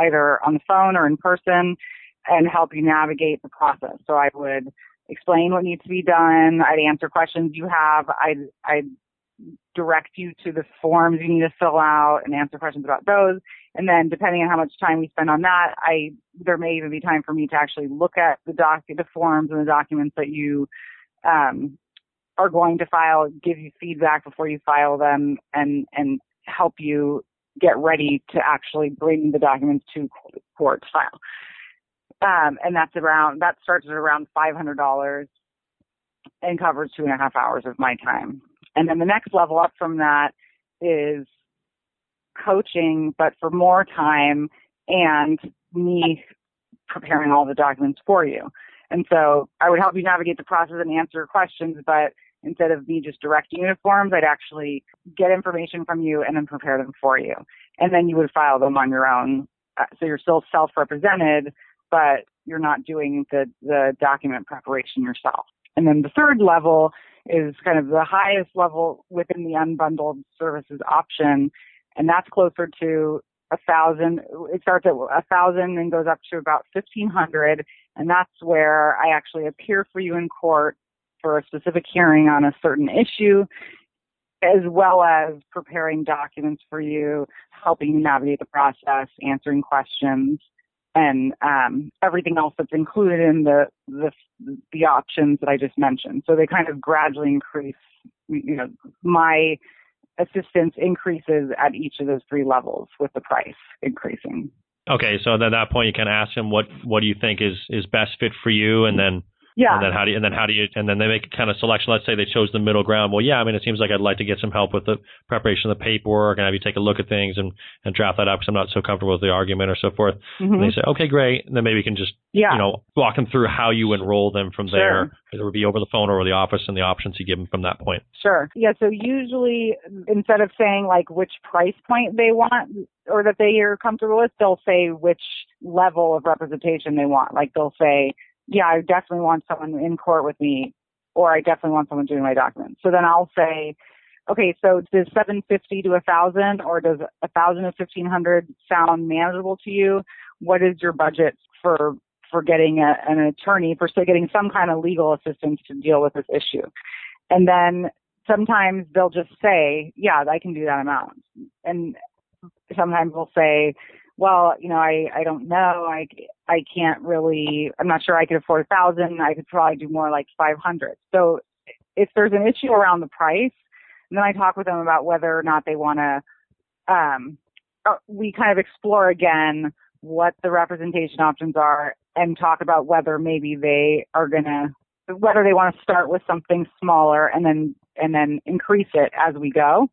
either on the phone or in person, and help you navigate the process. So I would explain what needs to be done. I'd answer questions you have. I'd, I'd direct you to the forms you need to fill out and answer questions about those. And then depending on how much time we spend on that, I there may even be time for me to actually look at the doc the forms and the documents that you um, are going to file, give you feedback before you file them, and and help you get ready to actually bring the documents to court to file. Um, and that's around that starts at around five hundred dollars and covers two and a half hours of my time. And then the next level up from that is coaching, but for more time and me preparing all the documents for you. And so I would help you navigate the process and answer questions, but instead of me just directing forms, I'd actually get information from you and then prepare them for you. And then you would file them on your own. Uh, So you're still self-represented, but you're not doing the, the document preparation yourself. And then the third level is kind of the highest level within the unbundled services option. And that's closer to a thousand. It starts at a thousand and goes up to about fifteen hundred. And that's where I actually appear for you in court for a specific hearing on a certain issue, as well as preparing documents for you, helping you navigate the process, answering questions, and um, everything else that's included in the, the the options that I just mentioned. So they kind of gradually increase. You know, my assistance increases at each of those three levels with the price increasing. Okay, so at that point you can ask them what what do you think is is best fit for you, and then Yeah. And then how do you, and then how do you, and then they make a kind of selection. Let's say they chose the middle ground. Well, yeah, I mean, it seems like I'd like to get some help with the preparation of the paperwork and have you take a look at things and, and draft that up because I'm not so comfortable with the argument or so forth. Mhm. And they say, okay, great. And then maybe you can just, yeah. you know, walk them through how you enroll them from Sure. there. It would be over the phone or over the office and the options you give them from that point. Sure. Yeah. So usually, instead of saying like which price point they want or that they are comfortable with, they'll say which level of representation they want. Like they'll say, yeah, I definitely want someone in court with me, or I definitely want someone doing my documents. So then I'll say, okay, so does 750 to a thousand, or does a thousand to 1500 sound manageable to you? What is your budget for for getting a, an attorney for so getting some kind of legal assistance to deal with this issue? And then sometimes they'll just say, yeah, I can do that amount. And sometimes they'll say, well, you know, I, I don't know. I, I can't really, I'm not sure I could afford a thousand. I could probably do more like 500. So if there's an issue around the price, then I talk with them about whether or not they want to, um, uh, we kind of explore again what the representation options are and talk about whether maybe they are going to whether they want to start with something smaller and then and then increase it as we go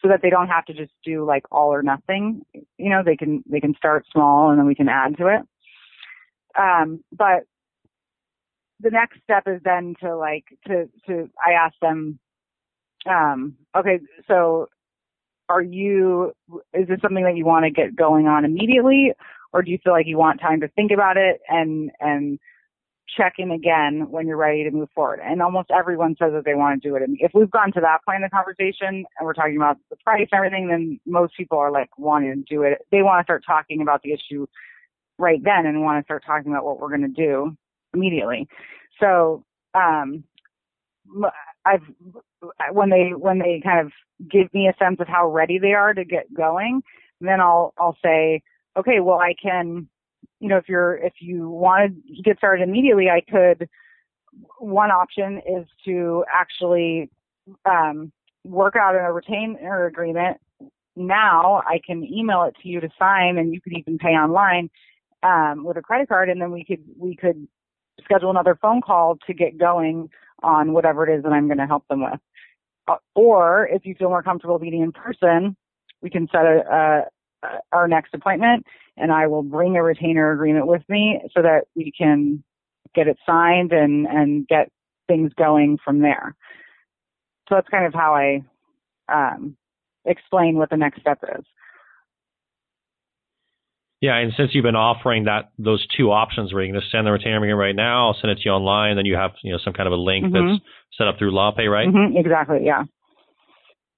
so that they don't have to just do like all or nothing. You know they can they can start small and then we can add to it. Um but the next step is then to like to to i ask them um okay so are you is this something that you want to get going on immediately or do you feel like you want time to think about it and and check in again when you're ready to move forward. And almost everyone says that they want to do it. And if we've gone to that point in the conversation and we're talking about the price and everything, then most people are like wanting to do it. They want to start talking about the issue right then and want to start talking about what we're going to do immediately. So, um, I've, when they, when they kind of give me a sense of how ready they are to get going, then I'll, I'll say, okay, well, I can, you know, if you're if you want to get started immediately, I could. One option is to actually um, work out a retainer agreement. Now I can email it to you to sign, and you could even pay online um, with a credit card, and then we could we could schedule another phone call to get going on whatever it is that I'm going to help them with. Uh, or if you feel more comfortable meeting in person, we can set a, a uh, our next appointment and I will bring a retainer agreement with me so that we can get it signed and, and get things going from there. So that's kind of how I um, explain what the next step is. Yeah, and since you've been offering that those two options where you can just send the retainer agreement right now, I'll send it to you online, then you have you know some kind of a link Mhm. that's set up through LawPay, right? hmm exactly. Yeah.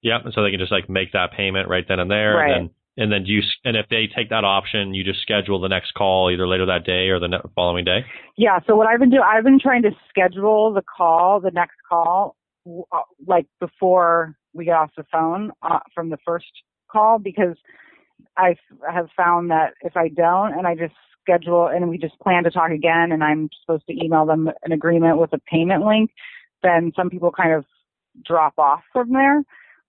Yeah, and so they can just like make that payment right then and there, Right. and then and then do you and if they take that option, you just schedule the next call either later that day or the following day. Yeah. So what I've been doing, I've been trying to schedule the call, the next call, uh, like before we get off the phone uh, from the first call because I have found that if I don't and I just schedule and we just plan to talk again and I'm supposed to email them an agreement with a payment link, then some people kind of drop off from there.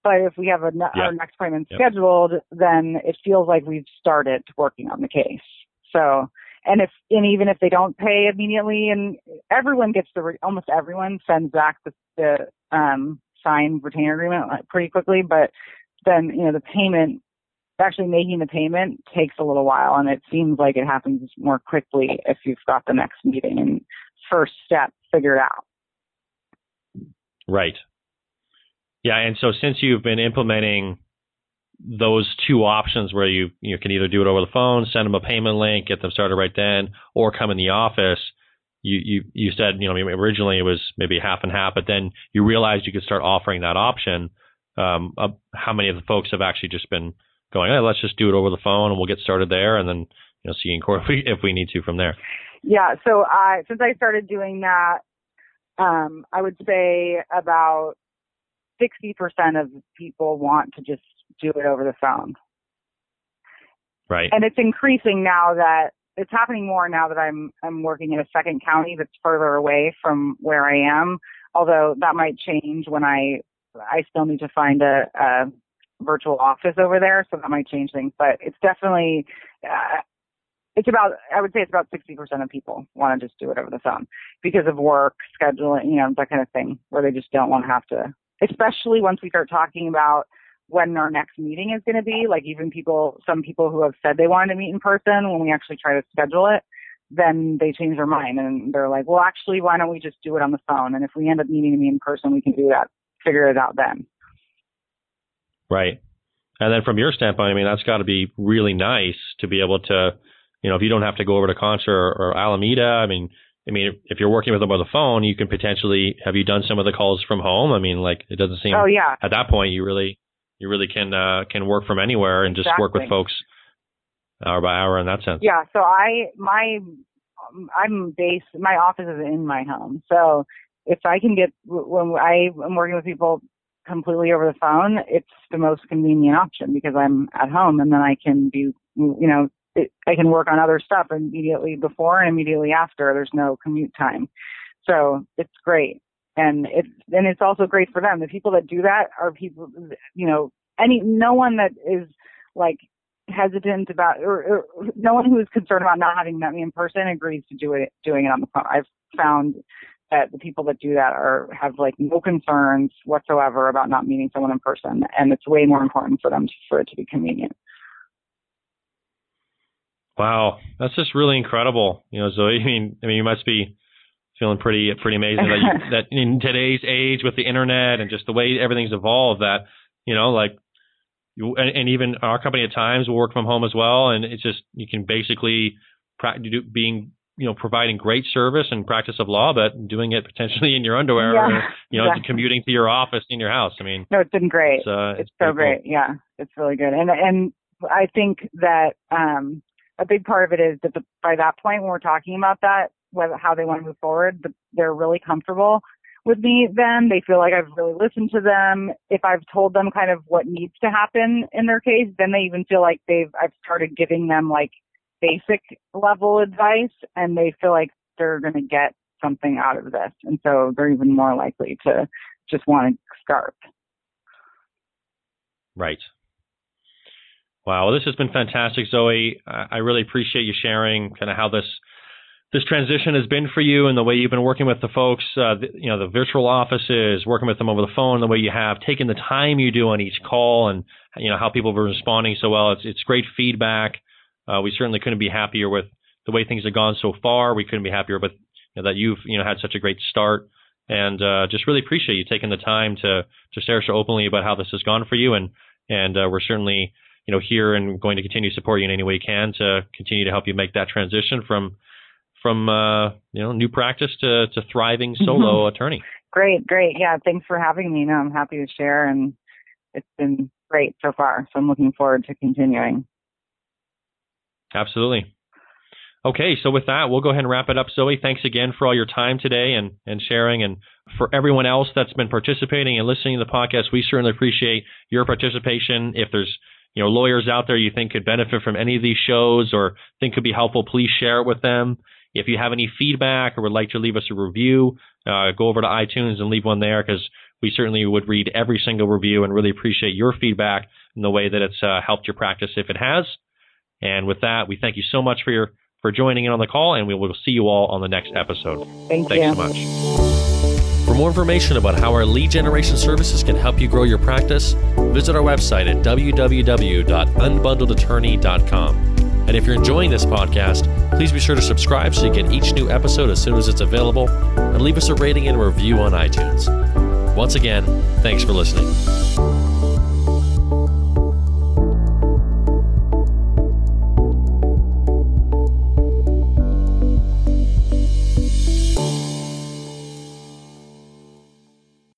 But if we have a, Yep. our next appointment Yep. scheduled, then it feels like we've started working on the case. So, and if, and even if they don't pay immediately and everyone gets the, re- almost everyone sends back the, the, um, signed retainer agreement pretty quickly, but then, you know, the payment, actually making the payment takes a little while and it seems like it happens more quickly if you've got the next meeting and first step figured out. Right. Yeah, and so since you've been implementing those two options where you you can either do it over the phone, send them a payment link, get them started right then, or come in the office. You you you said you know originally it was maybe half and half, but then you realized you could start offering that option. Um, uh, how many of the folks have actually just been going? Hey, let's just do it over the phone and we'll get started there, and then you know see in court if we, if we need to from there. Yeah, so I since I started doing that, um, I would say about sixty percent of people want to just do it over the phone, Right. and it's increasing now that it's happening more now that I'm I'm working in a second county that's further away from where I am. Although that might change when I I still need to find a, a virtual office over there, so that might change things. But it's definitely uh, it's about I would say it's about sixty percent of people want to just do it over the phone because of work, scheduling, you know, that kind of thing, where they just don't want to have to. Especially once we start talking about when our next meeting is going to be, like even people, some people who have said they wanted to meet in person, when we actually try to schedule it, then they change their mind and they're like, well, actually, why don't we just do it on the phone? And if we end up needing to meet in person, we can do that, figure it out then. Right. And then from your standpoint, I mean, that's got to be really nice to be able to, you know, if you don't have to go over to Contra or, or Alameda, I mean, I mean, if you're working with them on the phone, you can potentially have you done some of the calls from home? I mean, like it doesn't seem. Oh yeah. At that point, you really, you really can uh, can work from anywhere and just exactly. work with folks hour by hour in that sense. Yeah. So I my I'm based. My office is in my home. So if I can get when I am working with people completely over the phone, it's the most convenient option because I'm at home and then I can do, you know, it, I can work on other stuff immediately before and immediately after. There's no commute time. So it's great. And it's, and it's also great for them. The people that do that are people, you know, any, no one that is like hesitant about, or, or no one who is concerned about not having met me in person agrees to do it, doing it on the phone. I've found that the people that do that are have like no concerns whatsoever about not meeting someone in person, and it's way more important for them for it to be convenient. Wow, that's just really incredible. You know, Zoe. I mean, I mean, you must be feeling pretty pretty amazing that you, that in today's age with the internet and just the way everything's evolved, that you know, like you and, and even our company at times will work from home as well, and it's just you can basically practice being you know providing great service and practice of law, but doing it potentially in your underwear, yeah, or, you know, exactly. commuting to your office in your house. I mean, no, it's been great. It's, uh, it's, it's so cool. great. Yeah, it's really good. And and I think that um, a big part of it is that the, by that point when we're talking about that, whether how they want to move forward, the, they're really comfortable with me. Then they feel like I've really listened to them. If I've told them kind of what needs to happen in their case, then they even feel like they've I've started giving them like basic level advice, and they feel like they're going to get something out of this, and so they're even more likely to just want to start. Right. Wow, well, this has been fantastic, Zoe. I really appreciate you sharing kind of how this this transition has been for you and the way you've been working with the folks, uh, the, you know, the virtual offices, working with them over the phone, the way you have taken the time you do on each call, and you know how people been responding so well. It's it's great feedback. Uh, we certainly couldn't be happier with the way things have gone so far. We couldn't be happier with you know, that you've you know had such a great start, and uh, just really appreciate you taking the time to to share so openly about how this has gone for you. And and uh, we're certainly you know here and going to continue to support you in any way we can to continue to help you make that transition from from uh, you know new practice to to thriving solo attorney. Great, great. Yeah, thanks for having me. No, I'm happy to share, and it's been great so far. So I'm looking forward to continuing. Absolutely. Okay, so with that, we'll go ahead and wrap it up. Zoe, thanks again for all your time today and, and sharing. And for everyone else that's been participating and listening to the podcast, we certainly appreciate your participation. If there's you know lawyers out there you think could benefit from any of these shows or think could be helpful, please share it with them. If you have any feedback or would like to leave us a review, uh, go over to iTunes and leave one there because we certainly would read every single review and really appreciate your feedback in the way that it's uh, helped your practice if it has. And with that, we thank you so much for your for joining in on the call, and we will see you all on the next episode. Thank Thanks you. so much. For more information about how our lead generation services can help you grow your practice, visit our website at www.unbundledattorney.com. And if you're enjoying this podcast, please be sure to subscribe so you get each new episode as soon as it's available, and leave us a rating and review on iTunes. Once again, thanks for listening.